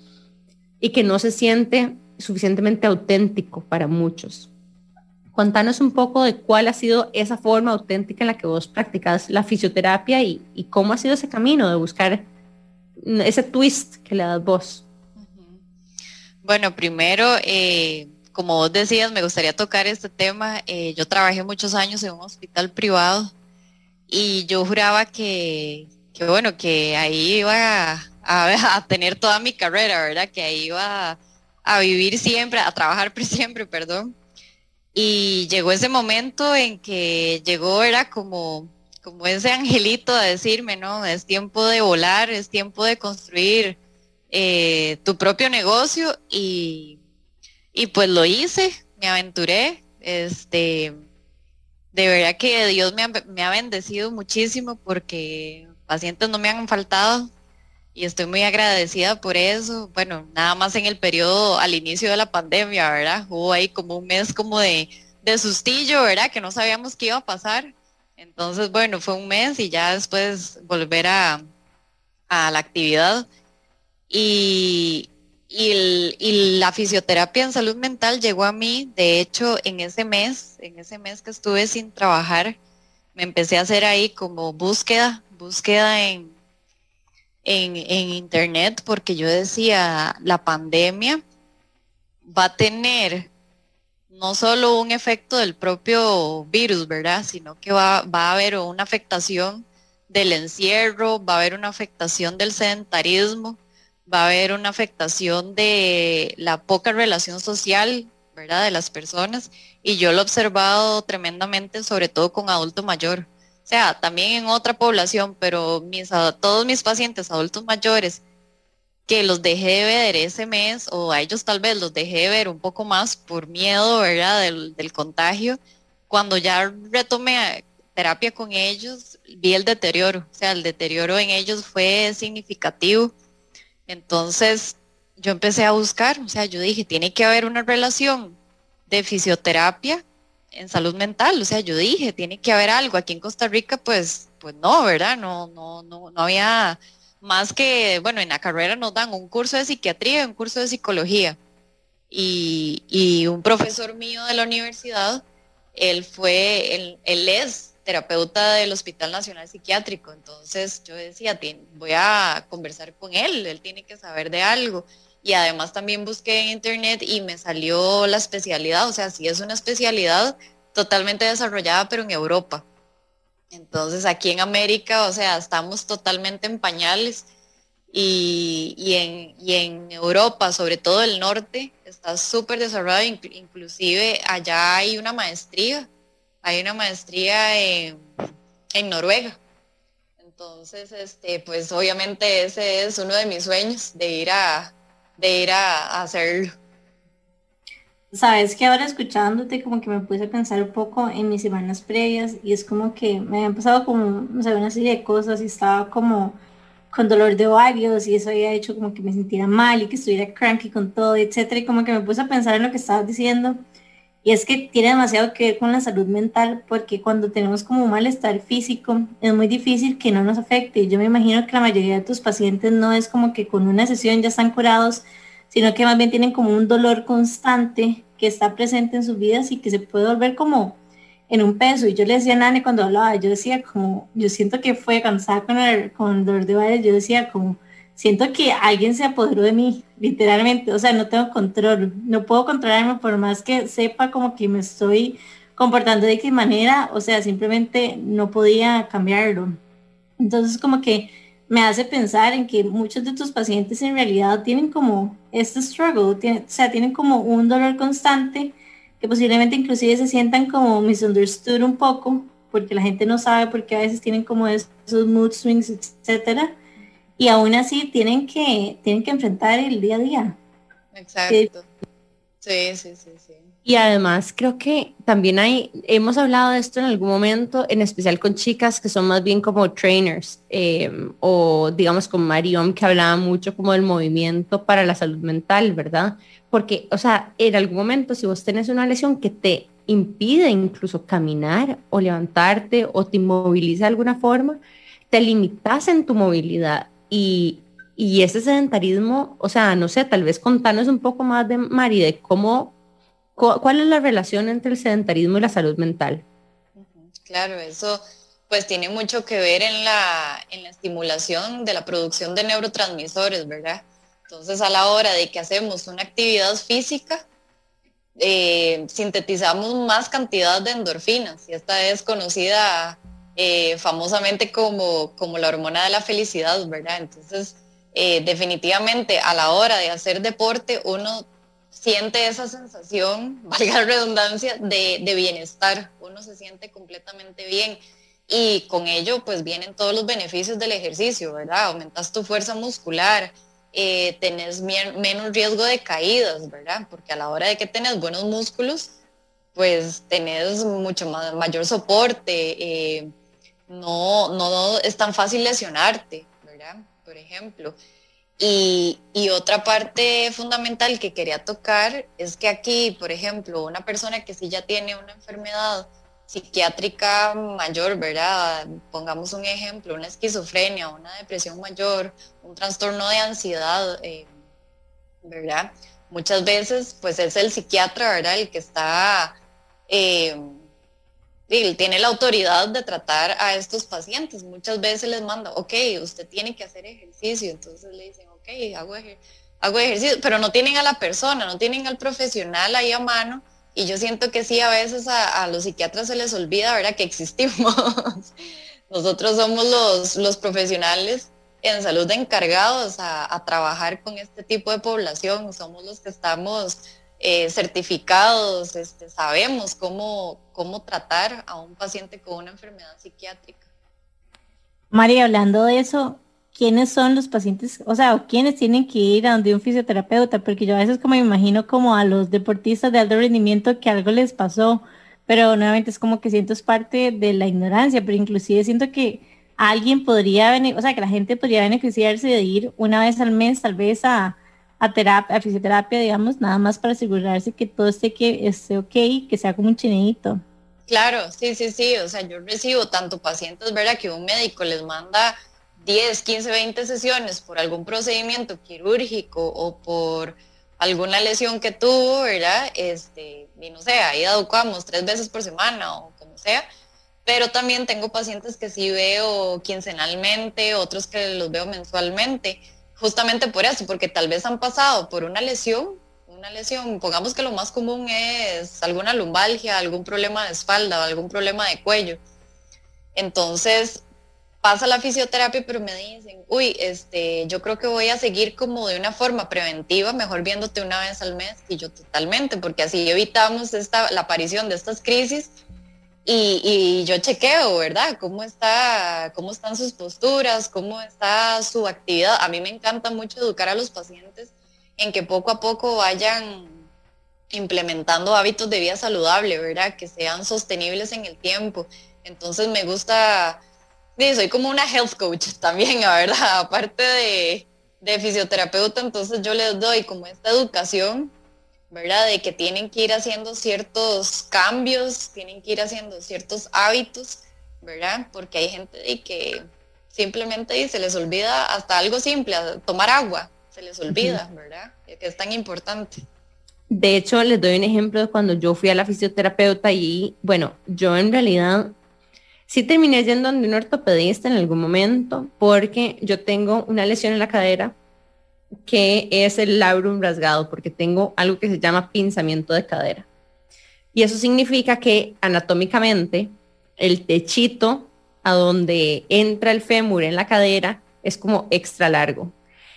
y que no se siente suficientemente auténtico para muchos. Contanos un poco de cuál ha sido esa forma auténtica en la que vos practicas la fisioterapia y, y cómo ha sido ese camino de buscar ese twist que le das vos. Bueno, primero, eh, como vos decías, me gustaría tocar este tema. Eh, yo trabajé muchos años en un hospital privado y yo juraba que, bueno, que ahí iba a, tener toda mi carrera, ¿verdad? Que ahí iba a, vivir siempre, a trabajar siempre, perdón. Y llegó ese momento en que llegó, era como, como ese angelito a decirme, ¿no? Es tiempo de volar, es tiempo de construir eh, tu propio negocio y, y pues lo hice, me aventuré, este, de verdad que Dios me ha, bendecido muchísimo porque pacientes no me han faltado y estoy muy agradecida por eso. Bueno, nada más en el periodo al inicio de la pandemia, ¿verdad? Hubo ahí como un mes como de, de sustillo, ¿verdad? Que no sabíamos qué iba a pasar. Entonces, bueno, fue un mes y ya después volver a, a la actividad. Y, y, la fisioterapia en salud mental llegó a mí, de hecho, en ese mes, en ese mes que estuve sin trabajar, me empecé a hacer ahí como búsqueda, búsqueda en, en, en internet, porque yo decía, la pandemia va a tener no solo un efecto del propio virus, ¿verdad? Sino que va, va a haber una afectación del encierro, va a haber una afectación del sedentarismo va a haber una afectación de la poca relación social, ¿verdad? De las personas. Y yo lo he observado tremendamente, sobre todo con adulto mayor. O sea, también en otra población, pero mis, todos mis pacientes adultos mayores que los dejé de ver ese mes, o a ellos tal vez los dejé de ver un poco más por miedo, ¿verdad? Del, del contagio. Cuando ya retomé terapia con ellos, vi el deterioro. O sea, el deterioro en ellos fue significativo entonces yo empecé a buscar, o sea, yo dije, tiene que haber una relación de fisioterapia en salud mental, o sea, yo dije, tiene que haber algo. Aquí en Costa Rica, pues, pues no, ¿verdad? No, no, no, no había más que, bueno, en la carrera nos dan un curso de psiquiatría y un curso de psicología. Y, y un profesor mío de la universidad, él fue, él, él es terapeuta del Hospital Nacional Psiquiátrico. Entonces yo decía, voy a conversar con él, él tiene que saber de algo. Y además también busqué en internet y me salió la especialidad, o sea, sí es una especialidad totalmente desarrollada, pero en Europa. Entonces aquí en América, o sea, estamos totalmente en pañales y, en, y en, Europa, sobre todo el norte, está súper desarrollado, inclusive allá hay una maestría hay una maestría en, Noruega. Entonces, este, pues obviamente ese es uno de mis sueños, de ir a, de ir a, hacerlo. Sabes que ahora escuchándote como que me puse a pensar un poco en mis semanas previas y es como que me habían pasado como, no sé, una serie de cosas y estaba como con dolor de ovarios y eso había hecho como que me sintiera mal y que estuviera cranky con todo, etcétera, y como que me puse a pensar en lo que estabas diciendo Y es que tiene demasiado que ver con la salud mental, porque cuando tenemos como un malestar físico, es muy difícil que no nos afecte. Yo me imagino que la mayoría de tus pacientes no es como que con una sesión ya están curados, sino que más bien tienen como un dolor constante que está presente en sus vidas y que se puede volver como en un peso. Y yo le decía a Nani cuando hablaba, yo decía como, yo siento que fue cuando estaba con el, con dolor de baile, yo decía como, siento que alguien se apoderó de mí, literalmente, o sea, no tengo control, no puedo controlarme por más que sepa como que me estoy comportando de qué manera, o sea, simplemente no podía cambiarlo. Entonces como que me hace pensar en que muchos de tus pacientes en realidad tienen como este struggle, o sea, tienen como un dolor constante que posiblemente inclusive se sientan como misunderstood un poco, porque la gente no sabe porque a veces tienen como esos mood swings, etcétera y aún así tienen que, tienen que enfrentar el día a día. Exacto. Sí, sí, sí, sí. Y además creo que también hay, hemos hablado de esto en algún momento, en especial con chicas que son más bien como trainers, eh, o digamos con Marion que hablaba mucho como del movimiento para la salud mental, ¿verdad? Porque, o sea, en algún momento si vos tenés una lesión que te impide incluso caminar o levantarte o te inmoviliza de alguna forma, te limitas en tu movilidad y, ese sedentarismo, o sea, no sé, tal vez contanos un poco más de Mari, de cómo, cuál es la relación entre el sedentarismo y la salud mental. Claro, eso pues tiene mucho que ver en la, en la estimulación de la producción de neurotransmisores, ¿verdad? Entonces a la hora de que hacemos una actividad física, eh, sintetizamos más cantidad de endorfinas y esta es conocida eh, famosamente como, como la hormona de la felicidad, ¿verdad? Entonces, eh, definitivamente a la hora de hacer deporte uno siente esa sensación, valga la redundancia, de, de, bienestar, uno se siente completamente bien y con ello pues vienen todos los beneficios del ejercicio, ¿verdad? Aumentas tu fuerza muscular, eh, tenés menos riesgo de caídas, ¿verdad? Porque a la hora de que tenés buenos músculos, pues tenés mucho más, mayor soporte, no, no es tan fácil lesionarte, ¿verdad? Por ejemplo. Y, otra parte fundamental que quería tocar es que aquí, por ejemplo, una persona que sí ya tiene una enfermedad psiquiátrica mayor, ¿verdad? Pongamos un ejemplo, una esquizofrenia, una depresión mayor, un trastorno de ansiedad, eh, ¿verdad? Muchas veces, pues es el psiquiatra, ¿verdad? El que está... Eh, tiene la autoridad de tratar a estos pacientes. Muchas veces les manda, ok, usted tiene que hacer ejercicio. Entonces le dicen, ok, hago, hago ejercicio, pero no tienen a la persona, no tienen al profesional ahí a mano. Y yo siento que sí, a veces a, los psiquiatras se les olvida, ¿verdad?, que existimos. Nosotros somos los, los profesionales en salud encargados a trabajar con este tipo de población. Somos los que estamos eh, certificados, este, sabemos cómo, cómo tratar a un paciente con una enfermedad psiquiátrica. María, hablando de eso, ¿quiénes son los pacientes, o sea, quiénes tienen que ir a donde un fisioterapeuta? Porque yo a veces como me imagino como a los deportistas de alto rendimiento que algo les pasó, pero nuevamente es como que siento es parte de la ignorancia, pero inclusive siento que alguien podría, o sea, que la gente podría beneficiarse de ir una vez al mes tal vez a, a terapia, a fisioterapia, digamos, nada más para asegurarse que todo esté, que esté ok, que sea como un chinito. Claro, sí, sí, sí, o sea, yo recibo tanto pacientes, ¿verdad? Que un médico les manda 10, 15, 20 sesiones por algún procedimiento quirúrgico o por alguna lesión que tuvo, ¿verdad? Este, y no sé, ahí educamos tres veces por semana o como sea, pero también tengo pacientes que sí veo quincenalmente, otros que los veo mensualmente justamente por eso, porque tal vez han pasado por una lesión, una lesión, pongamos que lo más común es alguna lumbalgia, algún problema de espalda algún problema de cuello. Entonces, pasa la fisioterapia, pero me dicen, uy, este, yo creo que voy a seguir como de una forma preventiva, mejor viéndote una vez al mes, y yo totalmente, porque así evitamos esta, la aparición de estas crisis y, yo chequeo, ¿verdad? ¿Cómo, está, ¿Cómo están sus posturas? ¿Cómo está su actividad? A mí me encanta mucho educar a los pacientes en que poco a poco vayan implementando hábitos de vida saludable, ¿verdad? Que sean sostenibles en el tiempo. Entonces me gusta, sí, soy como una health coach también, ¿verdad? Aparte de fisioterapeuta, entonces yo les doy como esta educación ¿verdad? De que tienen que ir haciendo ciertos cambios, tienen que ir haciendo ciertos hábitos, ¿verdad? Porque hay gente de que simplemente se les olvida hasta algo simple, tomar agua, se les olvida, ¿verdad? Que es tan importante. De hecho, les doy un ejemplo de cuando yo fui a la fisioterapeuta y, bueno, yo en realidad sí terminé yendo a un ortopedista en algún momento porque yo tengo una lesión en la cadera que es el labrum rasgado, porque tengo algo que se llama pinzamiento de cadera. Y eso significa que anatómicamente el techito a donde entra el fémur en la cadera es como extra largo.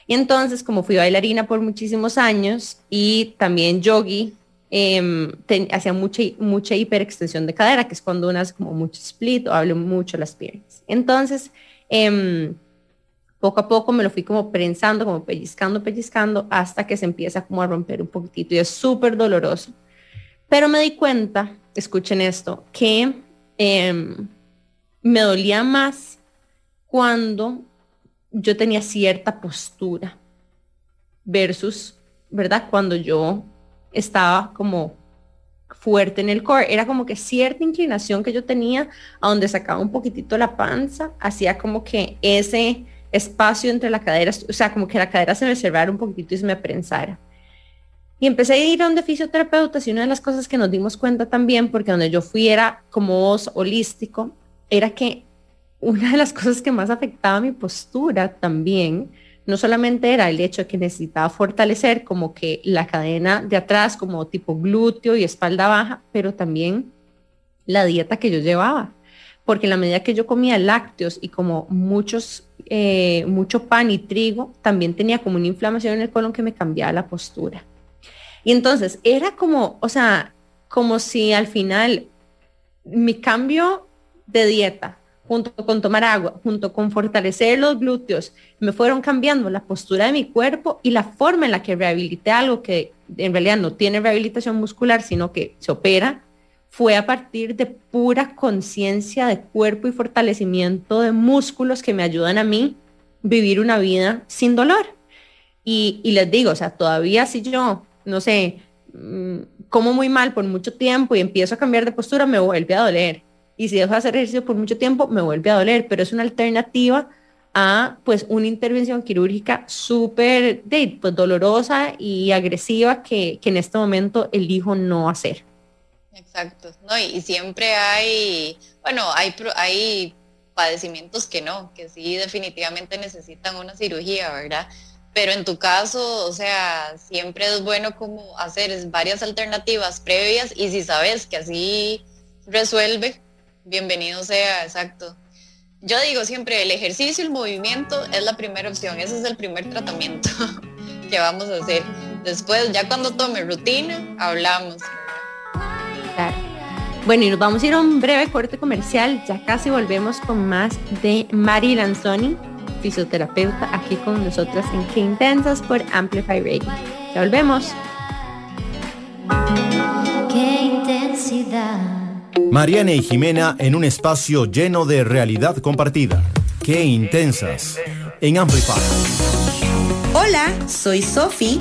Y entonces, como fui bailarina por muchísimos años y también yogi, eh, hacía mucha, mucha hiperextensión de cadera, que es cuando uno hace como mucho split o hablo mucho las piernas. Entonces, eh, poco a poco me lo fui como prensando, como pellizcando, pellizcando, hasta que se empieza como a romper un poquitito y es súper doloroso. Pero me di cuenta, escuchen esto, que em, me dolía más cuando yo tenía cierta postura versus, ¿verdad? Cuando yo estaba como fuerte en el core. Era como que cierta inclinación que yo tenía a donde sacaba un poquitito la panza, hacía como que ese espacio entre la cadera, o sea, como que la cadera se me cerrara un poquitito y se me prensara. Y empecé a ir a un fisioterapeuta y una de las cosas que nos dimos cuenta también, porque donde yo fui era como voz holístico, era que una de las cosas que más afectaba mi postura también, no solamente era el hecho de que necesitaba fortalecer como que la cadena de atrás, como tipo glúteo y espalda baja, pero también la dieta que yo llevaba. Porque la medida que yo comía lácteos y como muchos eh, mucho pan y trigo, también tenía como una inflamación en el colon que me cambiaba la postura. Y entonces era como, o sea, como si al final mi cambio de dieta, junto con tomar agua, junto con fortalecer los glúteos, me fueron cambiando la postura de mi cuerpo y la forma en la que rehabilité algo que en realidad no tiene rehabilitación muscular, sino que se opera fue a partir de pura conciencia de cuerpo y fortalecimiento de músculos que me ayudan a mí vivir una vida sin dolor. Y, les digo, o sea, todavía si yo, no sé, mm, como muy mal por mucho tiempo y empiezo a cambiar de postura, me vuelve a doler. Y si dejo de hacer ejercicio por mucho tiempo, me vuelve a doler, pero es una alternativa a pues una intervención quirúrgica súper pues, dolorosa y agresiva que en este momento elijo no hacer. Exacto, no, y, siempre hay, bueno, hay, hay padecimientos que no, que sí definitivamente necesitan una cirugía, ¿verdad? Pero en tu caso, o sea, siempre es bueno como hacer varias alternativas previas y si sabes que así resuelve, bienvenido sea, exacto. Yo digo siempre, el ejercicio, el movimiento es la primera opción, ese es el primer tratamiento que vamos a hacer. Después, ya cuando tome rutina, hablamos. Bueno, y nos vamos a ir a un breve corte comercial. Ya casi volvemos con más de Mari Lanzoni, fisioterapeuta, aquí con nosotras en Qué Intensas por Amplify Radio. Ya volvemos. Qué intensidad. Mariana y Jimena en un espacio lleno de realidad compartida. Qué intensas en Amplify. Hola, soy Sofi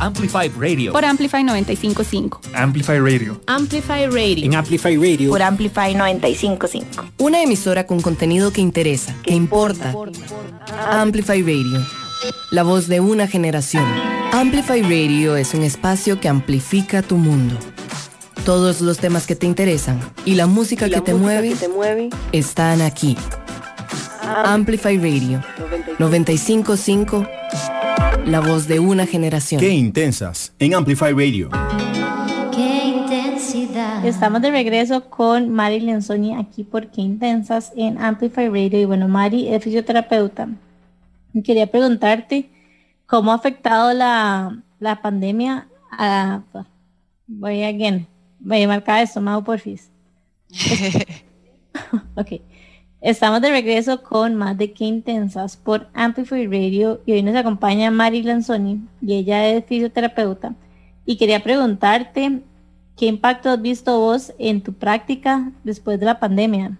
Amplify Radio. Por Amplify 955. Amplify Radio. Amplify Radio. En Amplify Radio. Por Amplify 955. Una emisora con contenido que interesa, que importa. Amplify Radio. La voz de una generación. Amplify Radio es un espacio que amplifica tu mundo. Todos los temas que te interesan y la música, que, te mueve, que te mueve están aquí. Amplify Radio 955 la voz de una generación. Qué intensas en Amplify Radio. Qué intensidad. Estamos de regreso con Mari Lenzoni aquí por Qué intensas en Amplify Radio. Y bueno, Mari es fisioterapeuta. Y quería preguntarte cómo ha afectado la, la pandemia a, Voy again. Voy a marcar esto, Mau Porfis. ok. Estamos de regreso con más de Qué Intensas por Amplify Radio y hoy nos acompaña Mari Lanzoni y ella es fisioterapeuta. Y quería preguntarte, ¿qué impacto has visto vos en tu práctica después de la pandemia?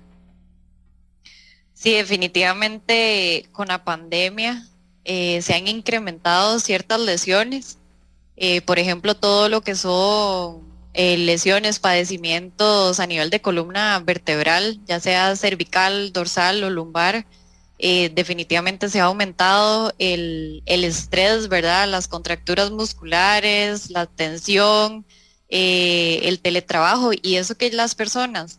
Sí, definitivamente con la pandemia eh, se han incrementado ciertas lesiones. Eh, por ejemplo, todo lo que son eh, lesiones, padecimientos a nivel de columna vertebral, ya sea cervical, dorsal o lumbar, definitivamente se ha aumentado el, el, estrés, ¿verdad? Las contracturas musculares, la tensión, el teletrabajo y eso que las personas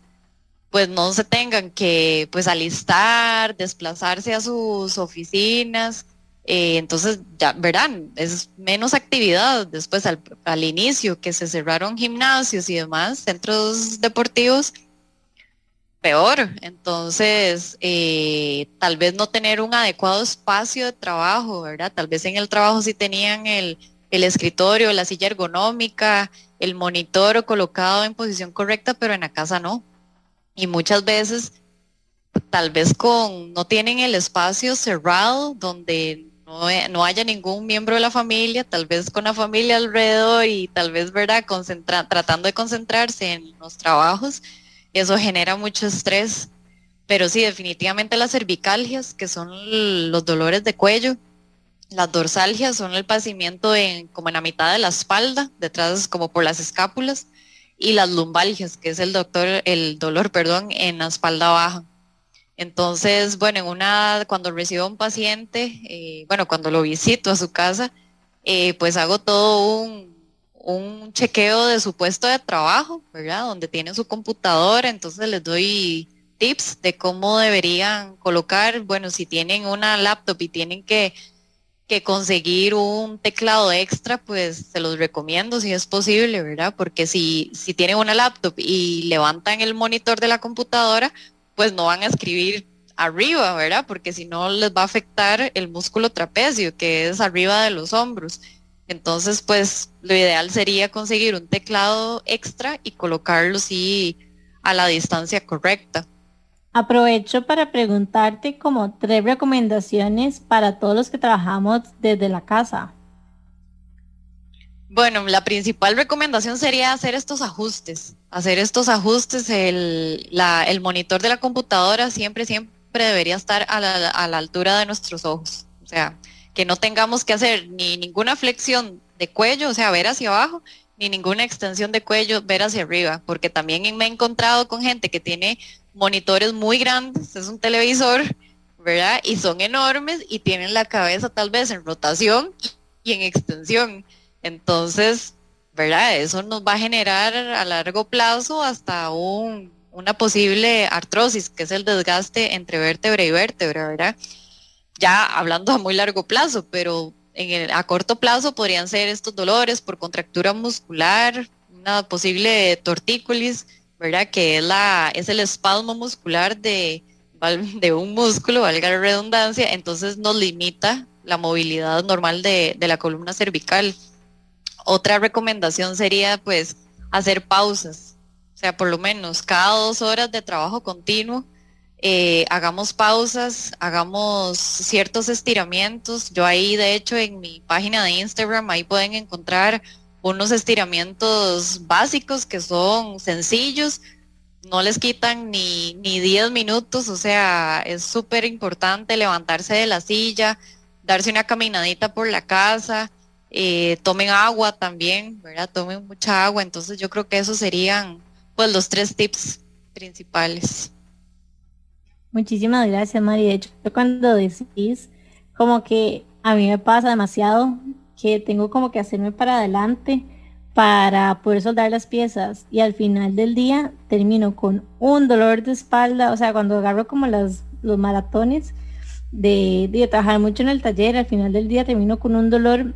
pues no se tengan que pues alistar, desplazarse a sus oficinas. Eh, entonces, ya verán, es menos actividad después al, al, inicio, que se cerraron gimnasios y demás, centros deportivos, peor. Entonces, eh, tal vez no tener un adecuado espacio de trabajo, ¿verdad? Tal vez en el trabajo sí tenían el, el escritorio, la silla ergonómica, el monitor colocado en posición correcta, pero en la casa no y muchas veces tal vez con no tienen el espacio cerrado donde no, haya ningún miembro de la familia, tal vez con la familia alrededor y tal vez verdad tratando de concentrarse en los trabajos, eso genera mucho estrés. Pero sí, definitivamente las cervicalgias, que son los dolores de cuello, las dorsalgias son el padecimiento en, como en la mitad de la espalda, detrás como por las escápulas, y las lumbalgias, que es el doctor, el dolor, perdón, en la espalda baja. Entonces, bueno, en una, cuando recibo a un paciente, eh, bueno, cuando lo visito a su casa, eh, pues hago todo un, chequeo de su puesto de trabajo, ¿verdad? Donde tiene su computadora, entonces les doy tips de cómo deberían colocar, bueno, si tienen una laptop y tienen que que conseguir un teclado extra, pues se los recomiendo si es posible, ¿verdad? Porque si, si tienen una laptop y levantan el monitor de la computadora, pues no van a escribir arriba, ¿verdad? Porque si no les va a afectar el músculo trapecio, que es arriba de los hombros. Entonces, pues lo ideal sería conseguir un teclado extra y colocarlo sí a la distancia correcta. Aprovecho para preguntarte como tres recomendaciones para todos los que trabajamos desde la casa. Bueno, la principal recomendación sería hacer estos ajustes. Hacer estos ajustes, el, monitor de la computadora siempre, siempre debería estar a la, a la altura de nuestros ojos. O sea, que no tengamos que hacer ni ninguna flexión de cuello, o sea, ver hacia abajo, ni ninguna extensión de cuello, ver hacia arriba, porque también me he encontrado con gente que tiene monitores muy grandes, es un televisor, ¿verdad? Y son enormes y tienen la cabeza tal vez en rotación y en extensión. Entonces, ¿verdad? Eso nos va a generar a largo plazo hasta un, una posible artrosis, que es el desgaste entre vértebra y vértebra, ¿verdad? Ya hablando a muy largo plazo, pero en el, a corto plazo podrían ser estos dolores por contractura muscular, una posible tortícolis, ¿verdad? Que es, la, es el espasmo muscular de, de un músculo, valga la redundancia, entonces nos limita la movilidad normal de, la columna cervical. Otra recomendación sería pues hacer pausas, o sea, por lo menos cada dos horas de trabajo continuo, eh, hagamos pausas, hagamos ciertos estiramientos. Yo ahí, de hecho, en mi página de Instagram, ahí pueden encontrar unos estiramientos básicos que son sencillos, no les quitan ni, ni 10 minutos, o sea, es súper importante levantarse de la silla, darse una caminadita por la casa, eh, tomen agua también, ¿verdad? Tomen mucha agua, entonces yo creo que esos serían pues los tres tips principales. Muchísimas gracias, Mari. De hecho, cuando decís como que a mí me pasa demasiado que tengo como que hacerme para adelante para poder soldar las piezas y al final del día termino con un dolor de espalda, o sea, cuando agarro como las, los maratones de, de trabajar mucho en el taller, al final del día termino con un dolor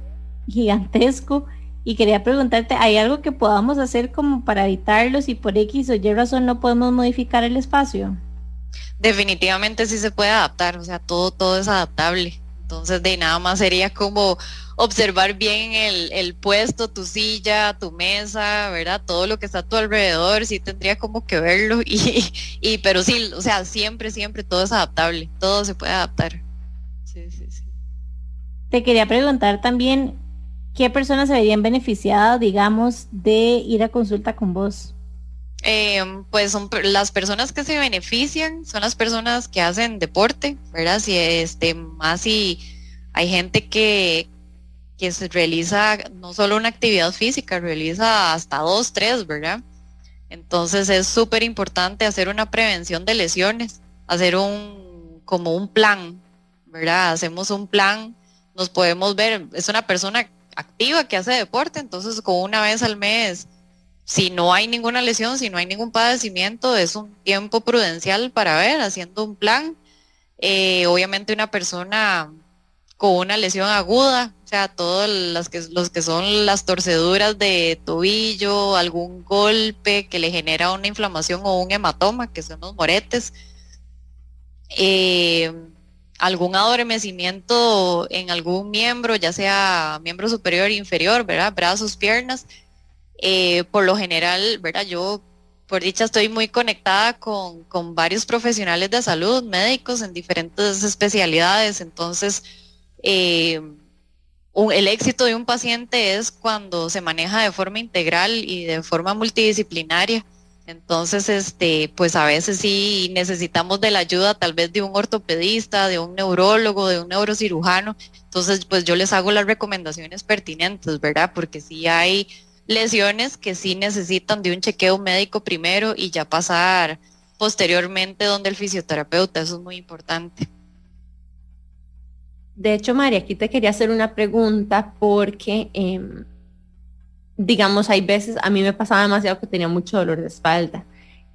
gigantesco y quería preguntarte, ¿hay algo que podamos hacer como para evitarlo si por X o Y razón no podemos modificar el espacio? Definitivamente sí se puede adaptar, o sea, todo, todo es adaptable. Entonces, de nada más sería como observar bien el, puesto, tu silla, tu mesa, ¿verdad? Todo lo que está a tu alrededor, sí tendría como que verlo y, y pero sí, o sea, siempre, siempre todo es adaptable, todo se puede adaptar. Sí, sí, sí. Te quería preguntar también, ¿qué personas se verían beneficiadas, digamos, de ir a consulta con vos? Em, pues son las personas que se benefician, son las personas que hacen deporte, ¿verdad? Si este, más si hay gente que, que se realiza no solo una actividad física, realiza hasta dos, tres, ¿verdad? Entonces es súper importante hacer una prevención de lesiones, hacer un, como un plan, ¿verdad? Hacemos un plan, nos podemos ver, es una persona activa que hace deporte, entonces con una vez al mes si no hay ninguna lesión, si no hay ningún padecimiento, es un tiempo prudencial para ver, haciendo un plan. Eh, obviamente una persona con una lesión aguda, o sea, todos las que, los que son las torceduras de tobillo, algún golpe que le genera una inflamación o un hematoma, que son los moretes, eh, algún adormecimiento en algún miembro, ya sea miembro superior inferior, ¿verdad? Brazos, piernas, eh, por lo general, ¿verdad? Yo, por dicha, estoy muy conectada con, varios profesionales de salud, médicos en diferentes especialidades. Entonces, eh, el éxito de un paciente es cuando se maneja de forma integral y de forma multidisciplinaria. Entonces, este, pues a veces sí necesitamos de la ayuda tal vez de un ortopedista, de un neurólogo, de un neurocirujano. Entonces, pues yo les hago las recomendaciones pertinentes, ¿verdad? Porque si hay lesiones que sí necesitan de un chequeo médico primero y ya pasar posteriormente donde el fisioterapeuta. Eso es muy importante. De hecho, María, aquí te quería hacer una pregunta porque, em, digamos, hay veces, a mí me pasaba demasiado que tenía mucho dolor de espalda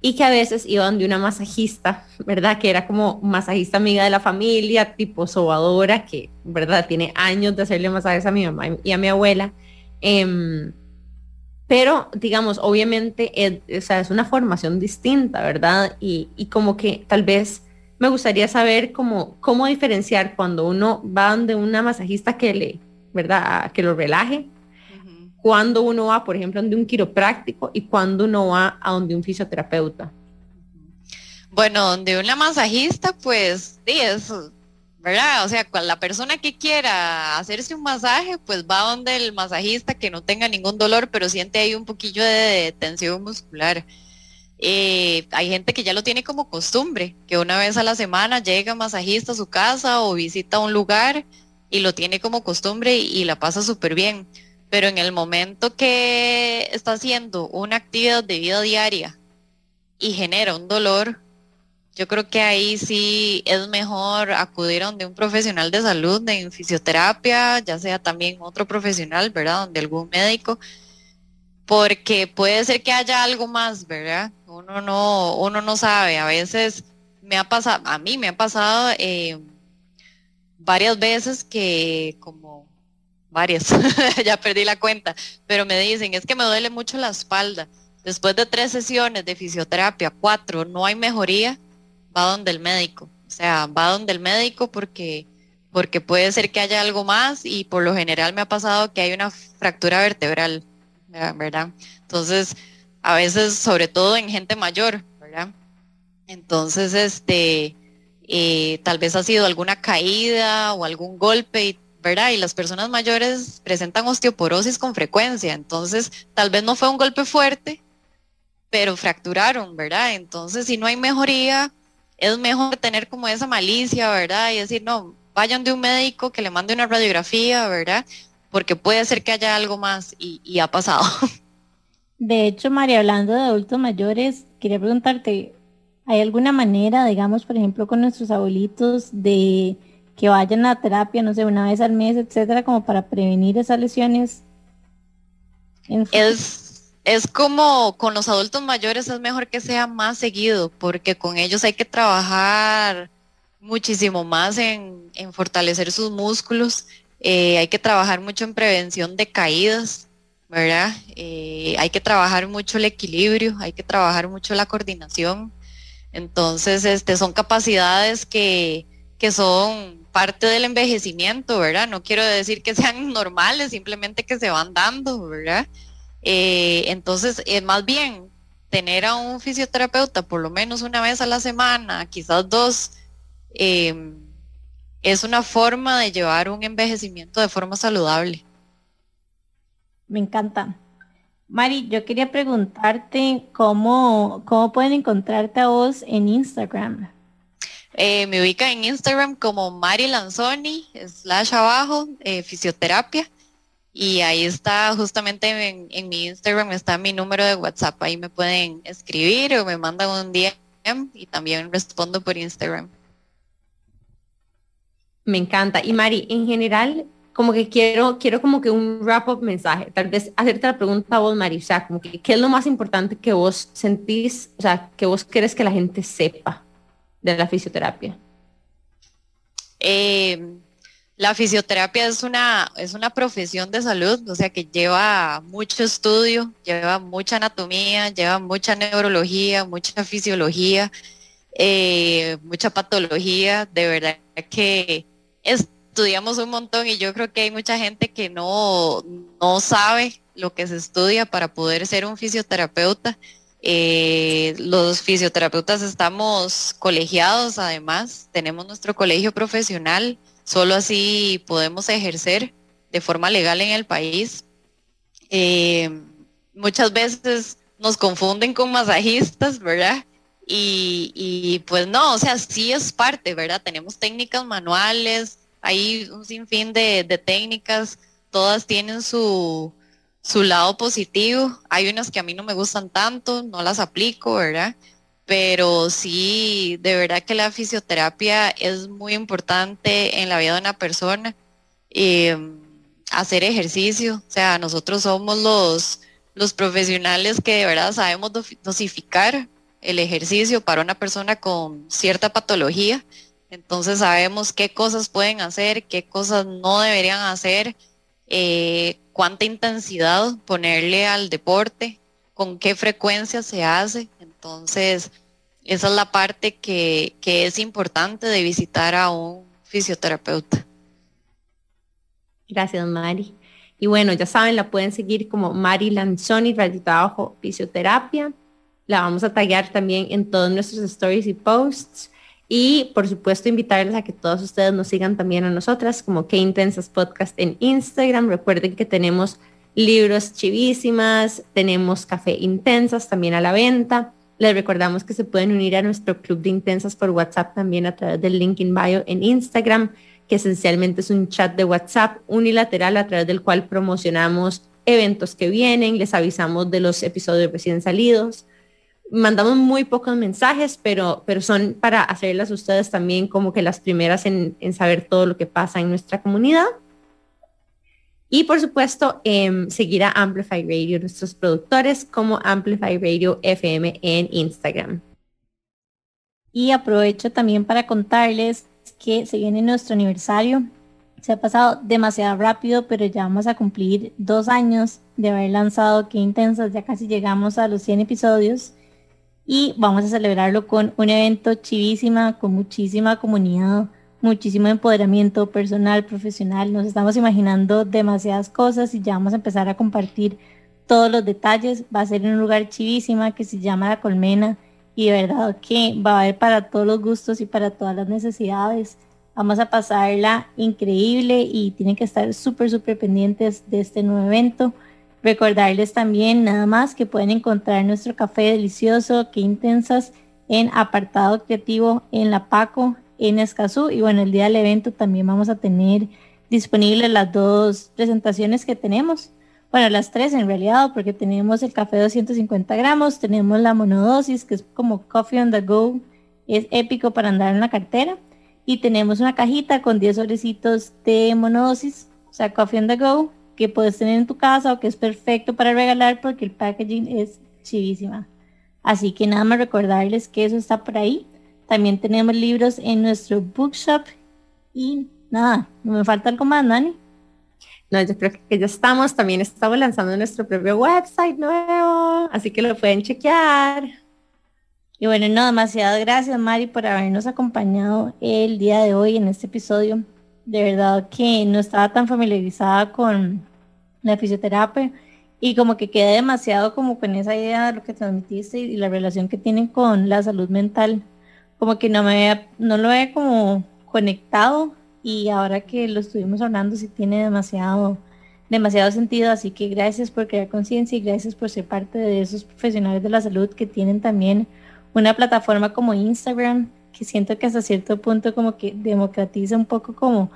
y que a veces iban de una masajista, ¿verdad? Que era como masajista amiga de la familia, tipo sobadora, que, ¿verdad? Tiene años de hacerle masajes a mi mamá y a mi abuela. Em, pero digamos, obviamente es, es una formación distinta, ¿verdad? Y, como que tal vez me gustaría saber cómo, cómo diferenciar cuando uno va de una masajista que le, ¿verdad? Que lo relaje, cuando uno va, por ejemplo, de un quiropráctico y cuando uno va a donde un fisioterapeuta. Bueno, donde una masajista, pues sí, es ¿verdad? O sea, la persona que quiera hacerse un masaje, pues va donde el masajista que no tenga ningún dolor, pero siente ahí un poquillo de tensión muscular. Eh, hay gente que ya lo tiene como costumbre, que una vez a la semana llega masajista a su casa o visita un lugar y lo tiene como costumbre y, y la pasa súper bien. Pero en el momento que está haciendo una actividad de vida diaria y genera un dolor, yo creo que ahí sí es mejor acudir a donde un profesional de salud, de fisioterapia, ya sea también otro profesional, ¿verdad? Donde algún médico, porque puede ser que haya algo más, ¿verdad? Uno no, uno no sabe. A veces me ha pasado, a mí me ha pasado eh, varias veces que como varias, ya perdí la cuenta, pero me dicen, es que me duele mucho la espalda. Después de tres sesiones de fisioterapia, cuatro, no hay mejoría va donde el médico. O sea, va donde el médico porque, porque puede ser que haya algo más y por lo general me ha pasado que hay una fractura vertebral, ¿verdad? Entonces, a veces, sobre todo en gente mayor, ¿verdad? Entonces, este, eh, tal vez ha sido alguna caída o algún golpe, ¿verdad? Y las personas mayores presentan osteoporosis con frecuencia, entonces tal vez no fue un golpe fuerte, pero fracturaron, ¿verdad? Entonces, si no hay mejoría, es mejor tener como esa malicia, ¿verdad? Y decir, no, vayan de un médico que le mande una radiografía, ¿verdad? Porque puede ser que haya algo más y, ha pasado. De hecho, María, hablando de adultos mayores, quería preguntarte, ¿hay alguna manera, digamos, por ejemplo, con nuestros abuelitos, de que vayan a terapia, no sé, una vez al mes, etcétera, como para prevenir esas lesiones? Es es como con los adultos mayores es mejor que sea más seguido, porque con ellos hay que trabajar muchísimo más en, fortalecer sus músculos, eh, hay que trabajar mucho en prevención de caídas, ¿verdad? Eh, hay que trabajar mucho el equilibrio, hay que trabajar mucho la coordinación. Entonces, este, son capacidades que, que son parte del envejecimiento, ¿verdad? No quiero decir que sean normales, simplemente que se van dando, ¿verdad? Eh, entonces, es más bien tener a un fisioterapeuta por lo menos una vez a la semana, quizás dos, eh, es una forma de llevar un envejecimiento de forma saludable. Me encanta. Mari, yo quería preguntarte cómo, cómo pueden encontrarte a vos en Instagram. Eh, me ubica en Instagram como Mari Lanzoni, slash abajo, eh, fisioterapia. Y ahí está, justamente en, mi Instagram está mi número de WhatsApp. Ahí me pueden escribir o me mandan un DM y también respondo por Instagram. Me encanta. Y Mari, en general, como que quiero, quiero como que un wrap-up mensaje. Tal vez hacerte la pregunta a vos, Mari, o sea, como que, ¿qué es lo más importante que vos sentís, o sea, que vos querés que la gente sepa de la fisioterapia? Eh, la fisioterapia es una, es una profesión de salud, o sea que lleva mucho estudio, lleva mucha anatomía, lleva mucha neurología, mucha fisiología, eh, mucha patología, de verdad que estudiamos un montón y yo creo que hay mucha gente que no, no sabe lo que se estudia para poder ser un fisioterapeuta. Eh, los fisioterapeutas estamos colegiados, además, tenemos nuestro colegio profesional, solo así podemos ejercer de forma legal en el país. Eh, muchas veces nos confunden con masajistas, ¿verdad? Y, pues no, o sea, sí es parte, ¿verdad? Tenemos técnicas manuales, hay un sinfín de, técnicas, todas tienen su, su lado positivo. Hay unas que a mí no me gustan tanto, no las aplico, ¿verdad? Pero sí, de verdad que la fisioterapia es muy importante en la vida de una persona. Em, hacer ejercicio, o sea, nosotros somos los, los profesionales que de verdad sabemos dosificar el ejercicio para una persona con cierta patología. Entonces sabemos qué cosas pueden hacer, qué cosas no deberían hacer, eh, cuánta intensidad ponerle al deporte, con qué frecuencia se hace. Entonces, esa es la parte que, que es importante de visitar a un fisioterapeuta. Gracias, Mari. Y bueno, ya saben, la pueden seguir como Mari Lanzoni, ratito abajo, fisioterapia. La vamos a taggear también en todos nuestros stories y posts. Y por supuesto invitarles a que todos ustedes nos sigan también a nosotras como Que Intensas Podcast en Instagram. Recuerden que tenemos libros chivísimas, tenemos café intensas también a la venta. Les recordamos que se pueden unir a nuestro club de intensas por WhatsApp también a través del link in bio en Instagram, que esencialmente es un chat de WhatsApp unilateral a través del cual promocionamos eventos que vienen, les avisamos de los episodios recién salidos, mandamos muy pocos mensajes, pero, pero son para hacerlas ustedes también como que las primeras en, saber todo lo que pasa en nuestra comunidad. Y por supuesto, eh, seguir a Amplify Radio, nuestros productores, como Amplify Radio FM en Instagram. Y aprovecho también para contarles que se viene nuestro aniversario. Se ha pasado demasiado rápido, pero ya vamos a cumplir dos años de haber lanzado Qué Intensas. Ya casi llegamos a los 100 episodios y vamos a celebrarlo con un evento chivísima, con muchísima comunidad, muchísimo empoderamiento personal, profesional. Nos estamos imaginando demasiadas cosas y ya vamos a empezar a compartir todos los detalles. Va a ser un lugar chivísima que se llama La Colmena y de verdad que va a haber para todos los gustos y para todas las necesidades. Vamos a pasarla increíble y tienen que estar súper, súper pendientes de este nuevo evento. Recordarles también nada más que pueden encontrar nuestro café delicioso, que intensas, en apartado creativo en La Paco, en Escazú. Y bueno, el día del evento también vamos a tener disponibles las dos presentaciones que tenemos. Bueno, las tres en realidad, porque tenemos el café 250 gramos, tenemos la monodosis, que es como coffee on the go, es épico para andar en la cartera. Y tenemos una cajita con 10 sobrecitos de monodosis, o sea, coffee on the go, que puedes tener en tu casa o que es perfecto para regalar porque el packaging es chivísima. Así que nada más recordarles que eso está por ahí. También tenemos libros en nuestro bookshop y nada, no me falta algo más, Nani. No, yo creo que ya estamos. También estamos lanzando nuestro propio website nuevo, así que lo pueden chequear. Y bueno, no, demasiadas gracias Mari por habernos acompañado el día de hoy en este episodio. De verdad que no estaba tan familiarizada con la fisioterapia y como que quedé demasiado como con esa idea de lo que transmitiste y la relación que tienen con la salud mental. Como que no me había, no lo he como conectado y ahora que lo estuvimos hablando sí tiene demasiado demasiado sentido, así que gracias por crear conciencia y gracias por ser parte de esos profesionales de la salud que tienen también una plataforma como Instagram, que siento que hasta cierto punto como que democratiza un poco como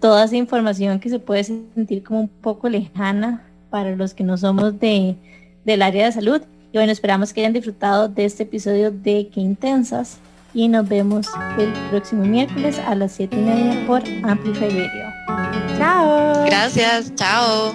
toda esa información que se puede sentir como un poco lejana para los que no somos de, del área de salud. Y bueno, esperamos que hayan disfrutado de este episodio de Qué Intensas y nos vemos el próximo miércoles a las 7 y media por Amplify Radio. Chao. Gracias, chao.